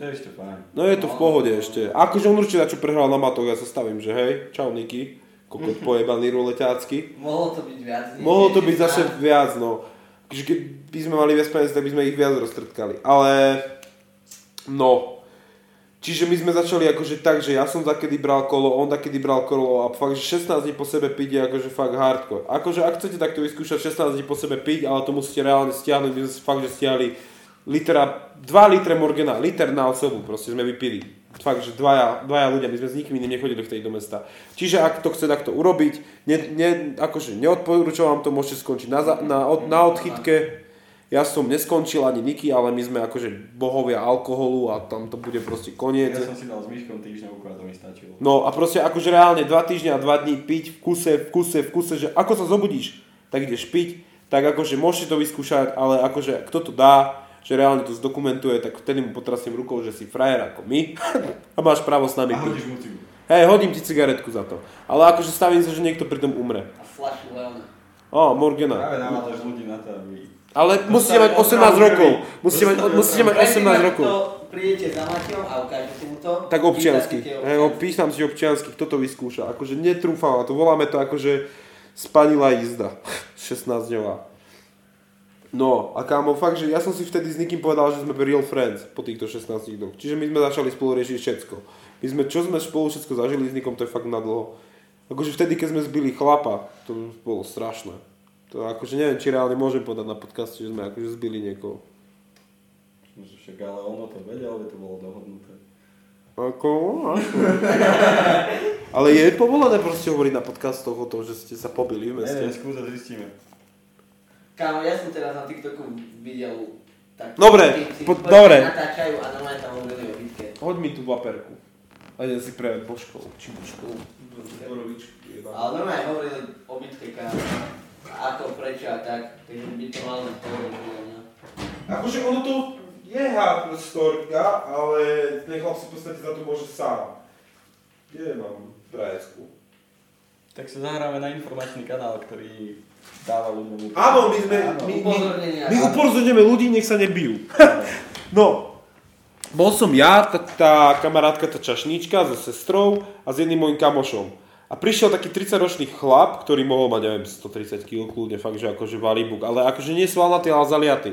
To je ešte fajn. No je to v pohode ešte. A akože on určite čo prehral na matok, ja sa stavím, že hej, čau Niky. Kokot <laughs> pojebaný ruleťácky. Mohlo to byť viac. nie? Mohlo to byť zase viac, no. Akože keď by sme mali viac peniazí, tak by sme ich viac roztrtkali. Ale, no. Čiže my sme začali akože tak, že ja som takedy bral kolo, on takedy bral kolo a fakt, že 16 dní po sebe piť je akože fakt hardcore. Akože ak chcete takto vyskúšať 16 dní po sebe piť, ale to musíte reálne stiahnuť, my sme fakt, že stiahli litera, 2 litre Morgana, liter na osobu proste sme vypili. Fakt, že dvaja, dvaja ľudia, my sme s nikým iným nechodili vtedy do mesta. Čiže ak to chce takto urobiť, ne, ne, akože neodporúčam vám to, môžete skončiť na, na, od- na odchytke. Ja som neskončil ani Niky, ale my sme akože bohovia alkoholu a tam to bude proste koniec. Ja som si dal s Myškom týždňovku a to mi stačilo. No a proste akože reálne 2 týždňa a 2 dní piť v kuse, v kuse, v kuse, že ako sa zobudíš, tak ideš piť, tak akože môžete to vyskúšať, ale akože kto to dá, že reálne to zdokumentuje, tak vtedy mu potrasím rukou, že si frajer ako my <laughs> a máš právo s nami A piť. hodíš mu cigu. Hej, hodím ti cigaretku za to. Ale akože stavím sa, že niekto pri tom umre. A flašu Leona. Ó, Morgana. Práve navádaš ľudí na to, aby... Ale musíte mať 18 rokov. Musíte mať, musíte mať 18 rokov. Prídete za Matejom a ukážete mu to. Tak občiansky. Hej, no, písam si občiansky, kto to vyskúša. Akože netrúfam, a to voláme to akože spanilá jízda. <laughs> 16 dňová. No a kámo, fakt, že ja som si vtedy s nikým povedal, že sme real friends po týchto 16 dňoch. Čiže my sme začali spolu riešiť všetko. My sme, čo sme spolu všetko zažili s Nikom, to je fakt na dlho. Akože vtedy, keď sme zbili chlapa, to bolo strašné. To akože neviem, či reálne môžem povedať na podcaste, že sme akože zbili niekoho. Však ale ono to vedel, aby to bolo dohodnuté. Ako, ako. <laughs> Ale je povolené proste hovoriť na podcastoch o tom, že ste sa pobili v Neviem, meste. skúsa zistíme. Kámo, ja som teraz na TikToku videl tak Dobre, typci, po- dobre. natáčajú a normálne tam hovorili o bitke. Hoď mi tú vaperku. A idem si pre božkov, či. Borovičky. Ale normálne hovorili o bitke, kámo. Ako, prečo a tak. Takže by to malo byť podľa mňa. Akože ono to, je hardcore storka, ale ten chlap si v podstate za to môže sám. Kde mám prajesku? Tak sa zahráme na informačný kanál, ktorý dáva ľuďom... Áno, my sme, Áno. my, my, Upozornenia. my upozorňujeme ľudí, nech sa nebijú. <laughs> no, bol som ja, tá, tá kamarátka, tá čašníčka so sestrou a s jedným môjim kamošom. A prišiel taký 30-ročný chlap, ktorý mohol mať, neviem, 130 kg kľudne, fakt, že akože valibuk, ale akože nie svalnatý, ale zaliatý.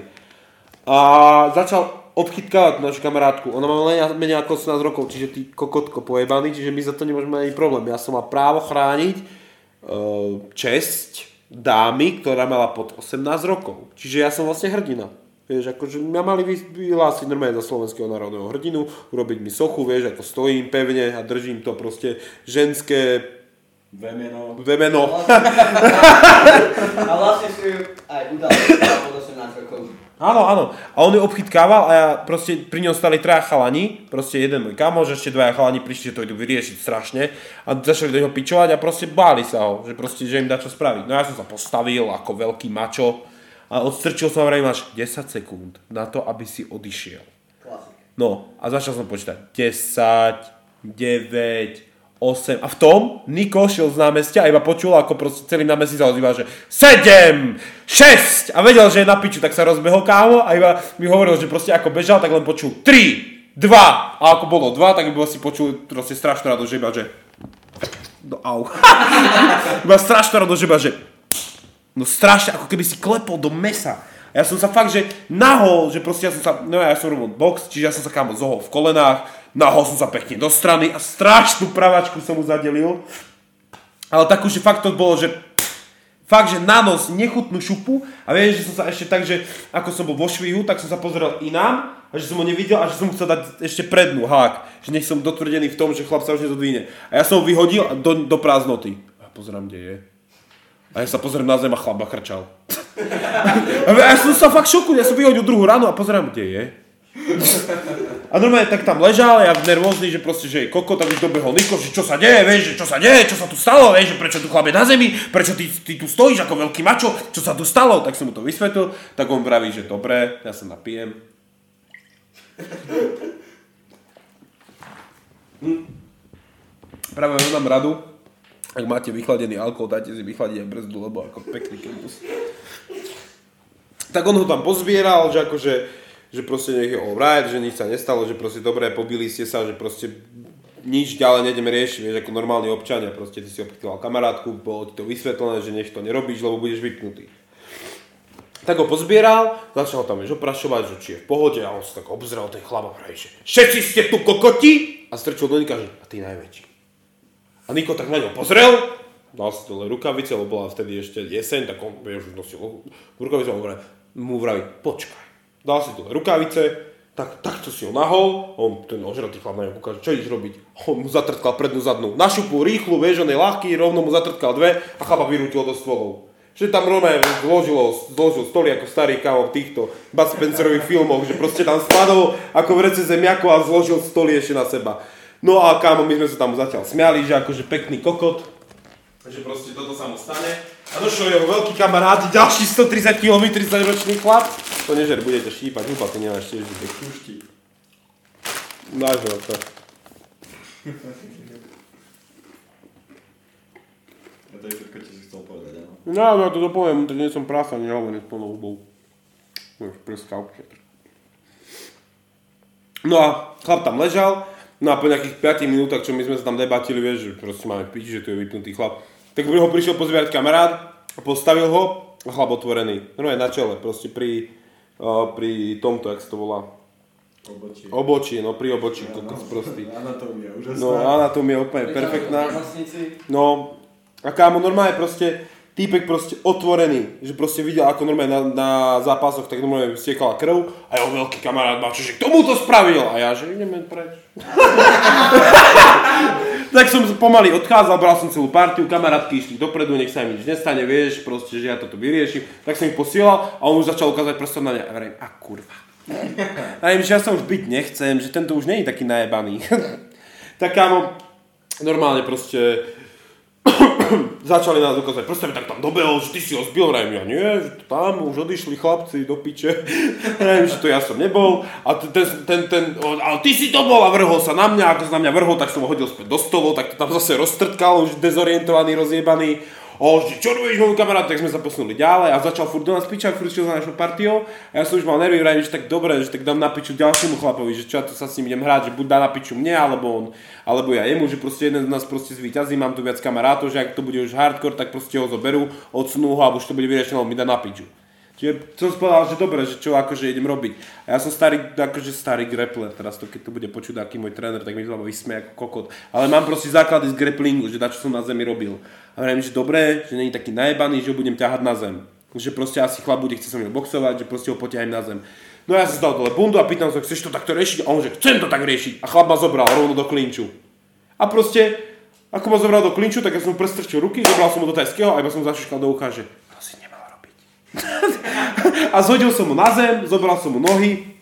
A začal obchytkávať našu kamarátku. Ona má len menej ako 18 rokov, čiže ty kokotko pojebaný, čiže my za to nemôžeme ani problém. Ja som mal právo chrániť uh, česť dámy, ktorá mala pod 18 rokov. Čiže ja som vlastne hrdina. Vieš, akože mňa mali vy- vyhlásiť normálne za slovenského národného hrdinu, urobiť mi sochu, vieš, ako stojím pevne a držím to proste ženské Vemeno. vemeno. <laughs> A vlastne si ju aj udal pod 18 rokov. Áno, áno. A on ju obchytkával a ja proste pri ňom stali traja chalani, proste jeden môj kamoš, ešte dvaja chalani prišli, že to idú vyriešiť strašne a začali do neho pičovať a proste báli sa ho, že proste, že im dá čo spraviť. No ja som sa postavil ako veľký mačo a odstrčil som vraj máš 10 sekúnd na to, aby si odišiel. Klasik. No a začal som počítať 10, 9, 8 a v tom Niko šiel z námestia a iba počul, ako proste celý námestí sa ozýva, že 7, 6 a vedel, že je na piču, tak sa rozbehol kámo a iba mi hovoril, že proste ako bežal, tak len počul 3, 2 a ako bolo 2, tak iba si počul proste strašnú radosť, že iba, že no au. <laughs> iba strašnú radosť, že iba, že No strašne, ako keby si klepol do mesa. A ja som sa fakt, že nahol, že proste ja som sa, no ja som robil box, čiže ja som sa kámo zohol v kolenách, nahol som sa pekne do strany a strašnú pravačku som mu zadelil. Ale takú, že fakt to bolo, že fakt, že na nos nechutnú šupu a viem, že som sa ešte tak, že ako som bol vo švihu, tak som sa pozrel inám a že som ho nevidel a že som chcel dať ešte prednú hák, že nech som dotvrdený v tom, že chlap sa už nezodvíne. A ja som ho vyhodil do, do prázdnoty. A pozerám, kde je. A ja sa pozriem na zem a chlap chrčal. <laughs> A ja som sa fakt šokul, ja som vyhodil druhú ráno a pozerám, kde je. A normálne tak tam ležal, ja nervózny, že proste, že je koko, tak už dobehol Niko, že čo sa deje, vieš, že čo sa deje, čo sa tu stalo, vieš, že prečo tu chlap je na zemi, prečo ty, ty tu stojíš ako veľký mačo, čo sa tu stalo, tak som mu to vysvetlil, tak on vraví, že dobre, ja sa napijem. Hm. Práve vám radu, ak máte vychladený alkohol, dajte si vychladiť aj brzdu, lebo ako pekný kempus. Tak on ho tam pozbieral, že akože, že proste nech je alright, že nič sa nestalo, že proste dobre, pobili ste sa, že proste nič ďalej nejdeme riešiť, vieš, ako normálni občania, proste ty si obkytoval kamarátku, bolo ti to vysvetlené, že nech to nerobíš, lebo budeš vypnutý. Tak ho pozbieral, začal tam vieš oprašovať, že či je v pohode a on sa tak obzrel ten chlap a praví, že všetci ste tu kokoti a strčil do Nika, že a ty najväčší. A Niko tak na ňo pozrel, dal si dole rukavice, lebo bola vtedy ešte jeseň, tak on vieš, už nosil rukavice a on mu vraví, počkaj. Dal si dole rukavice, tak, takto si ho nahol, on ten ožratý chlap na ňo kúka, že čo ideš robiť? On mu zatrtkal prednú zadnú. Na šupu rýchlu, vieš, on je ľahký, rovno mu zatrtkal dve a chlapa vyrútil do stvolov. Že tam Rome zložilo, zložil stoly ako starý kámo v týchto Bud Spencerových filmoch, že proste tam spadol ako v rece zemiako a zložil stoly ešte na seba. No a kámo, my sme sa tam zatiaľ smiali, že akože pekný kokot, že proste toto sa mu stane. A došiel jeho veľký kamarát, ďalší 130 km 30 ročný chlap. To nežer, budete štípať, húpa, ty nemáš tiež živý. Pušti. Dáš ho to. A to je všetko, čo si chcel povedať, áno. No, ja to dopoviem, tak nie som prasa, nehovorím s plnou hubou. Už prskal. No a chlap tam ležal, no a po nejakých 5 minútach, čo my sme sa tam debatili, vieš, že proste máme piči, že tu je vypnutý chlap, tak ho prišiel pozvierať kamarát a postavil ho a chlap otvorený. No je na čele, proste pri, uh, pri tomto, jak sa to volá, Obočie. obočí, no pri obočí, kokos prostý. Anatómia, úžasná. No anatómia je úplne perfektná. No, a kámo, normálne proste, týpek proste otvorený, že proste videl, ako normálne na, na zápasoch, tak normálne stiekala krv a jeho veľký kamarát má, že k tomu to spravil a ja, že ideme preč. <laughs> tak som pomaly odchádzal, bral som celú partiu, kamarátky išli dopredu, nech sa im nič nestane, vieš, proste, že ja toto vyriešim. Tak som ich posielal a on už začal ukázať prstom na mňa a vrajím, a kurva. A im, že ja sa už byť nechcem, že tento už nie je taký najebaný. <laughs> tak kámo, normálne proste <clears throat> začali nás ukázať prstami, tak tam dobehol, že ty si ho zbil, vrajem, ja nie, že tam už odišli chlapci do piče, <laughs> vrajem, že to ja som nebol, a ten, ten, ten, ale ty si to bol a vrhol sa na mňa, ako sa na mňa vrhol, tak som ho hodil späť do stolu, tak to tam zase roztrtkal, už dezorientovaný, rozjebaný, o, že čo robíš môj kamarát, tak sme sa posunuli ďalej a začal furt do nás pičať, furt šiel za našou partiou a ja som už mal nervy, vrajím, že tak dobre, že tak dám na piču ďalšiemu chlapovi, že čo ja to sa s ním idem hrať, že buď dá na piču mne, alebo on, alebo ja jemu, že proste jeden z nás proste zvýťazí, mám tu viac kamarátov, že ak to bude už hardcore, tak proste ho zoberú, odsunú ho a už to bude vyriešené, on mi dá na piču. Čiže som povedal, že dobre, že čo akože idem robiť. A ja som starý, akože starý grappler, teraz to keď to bude počuť aký môj tréner, tak mi to vysmie ako kokot. Ale mám proste základy z grapplingu, že na čo som na zemi robil. A hovorím, že dobre, že není taký najebaný, že ho budem ťahať na zem. Že proste asi chlap bude chcieť sa mnou boxovať, že proste ho potiahnem na zem. No ja som dal dole bundu a pýtam sa, chceš to takto riešiť? A on že chcem to tak riešiť. A chlap ma zobral rovno do klinču. A proste, ako ma zobral do klinču, tak ja som mu prestrčil ruky, zobral som mu do tajského a iba som zašuškal do ucha, že to si nemal robiť. <laughs> a zhodil som mu na zem, zobral som mu nohy,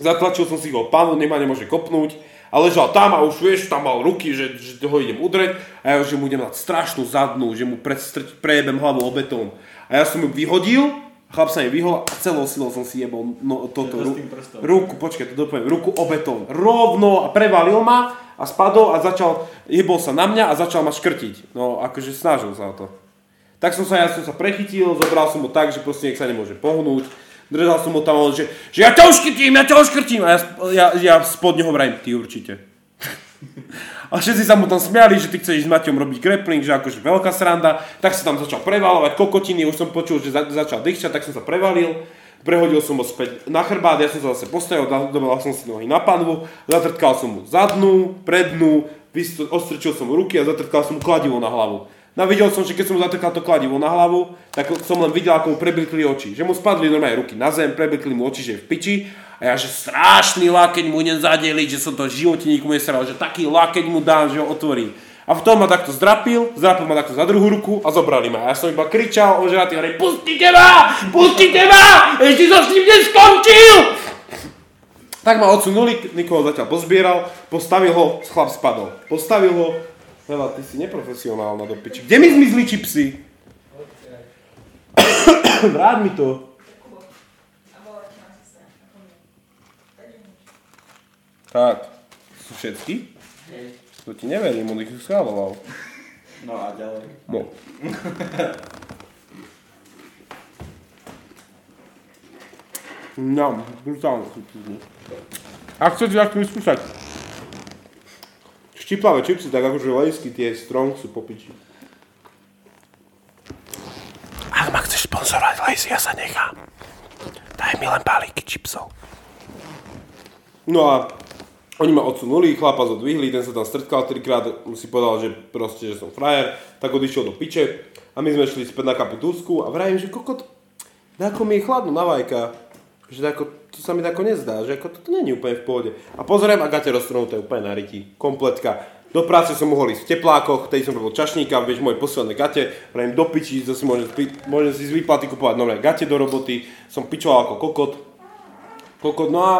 zatlačil som si ho pánu, nemá nemôže kopnúť a ležal tam a už vieš, tam mal ruky, že, že ho idem udreť a ja že mu idem dať strašnú zadnú, že mu prestrť, prejebem hlavu o betón. A ja som ju vyhodil, chlap sa mi vyhol a celou silou som si jebol no, toto, ru, ruku, počkaj, to dopoviem, ruku o betón. Rovno a prevalil ma a spadol a začal, jebol sa na mňa a začal ma škrtiť. No akože snažil sa o to. Tak som sa, ja som sa prechytil, zobral som ho tak, že proste nech sa nemôže pohnúť Držal som ho tam, že, že ja ťa uškrtím, ja ťa uškrtím. A ja, ja, ja spod neho vrajím, ty určite. <laughs> A všetci sa mu tam smiali, že ty chceš s Maťom robiť grappling, že akože veľká sranda. Tak sa tam začal prevalovať kokotiny, už som počul, že za, začal dýchčať, tak som sa prevalil. Prehodil som ho späť na chrbát, ja som sa zase postavil, dobral som si nohy na panvu, zatrtkal som mu zadnú, prednú, ostrčil som mu ruky a zatrtkal som mu kladivo na hlavu. No videl som, že keď som mu zatrkal to kladivo na hlavu, tak som len videl, ako mu preblikli oči. Že mu spadli normálne ruky na zem, preblikli mu oči, že je v piči. A ja, že strašný lakeň mu idem zadeliť, že som to v živote nikomu nesral, že taký lakeň mu dám, že ho otvorí. A v tom ma takto zdrapil, zdrapil ma takto za druhú ruku a zobrali ma. Ja som iba kričal, ožratý, hovorím, pustite ma, pustite ma, ešte som s ním neskončil. Tak ma odsunuli, nikoho zatiaľ pozbieral, postavil ho, chlap spadol. Postavil ho, Hela, ty si neprofesionálna do piči. Kde mi zmizli čipsy? <coughs> Vráť mi to. Tak, sú všetky? To ti neverím, on ich schváloval. No a ďalej. No. <laughs> No, brutálne sú tu. Ak chcete takto vyskúšať, štiplavé čipsy, tak akože lejsky tie strong sú po piči. Ak ma chceš sponzorovať, Lejsi, ja sa nechám. Daj mi len balíky čipsov. No a oni ma odsunuli, chlapa zodvihli, ten sa tam strtkal trikrát, si povedal, že proste, že som frajer, tak odišiel do piče a my sme šli späť na kapitulsku a vrajím, že kokot, ako mi je chladno na vajka, že ako, to sa mi tako nezdá, že ako toto není úplne v pohode. A pozriem, a gate roztrhnuté úplne na ryti, kompletka. Do práce som mohol ísť v teplákoch, tej som robil čašníka, vieš, moje posledné gate, vrajím do piči, to si môžem, môžem si z výplaty kupovať nové gate do roboty, som pičoval ako kokot. Kokot, no a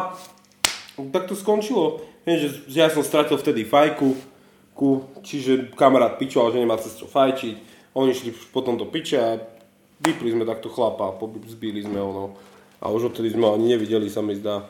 tak to skončilo. Viem, že ja som stratil vtedy fajku, ku, čiže kamarát pičoval, že nemá cez čo fajčiť. Oni šli potom do piče a vypli sme takto chlapa, zbili sme ono. A už odtedy sme ani nevideli, sa mi zdá.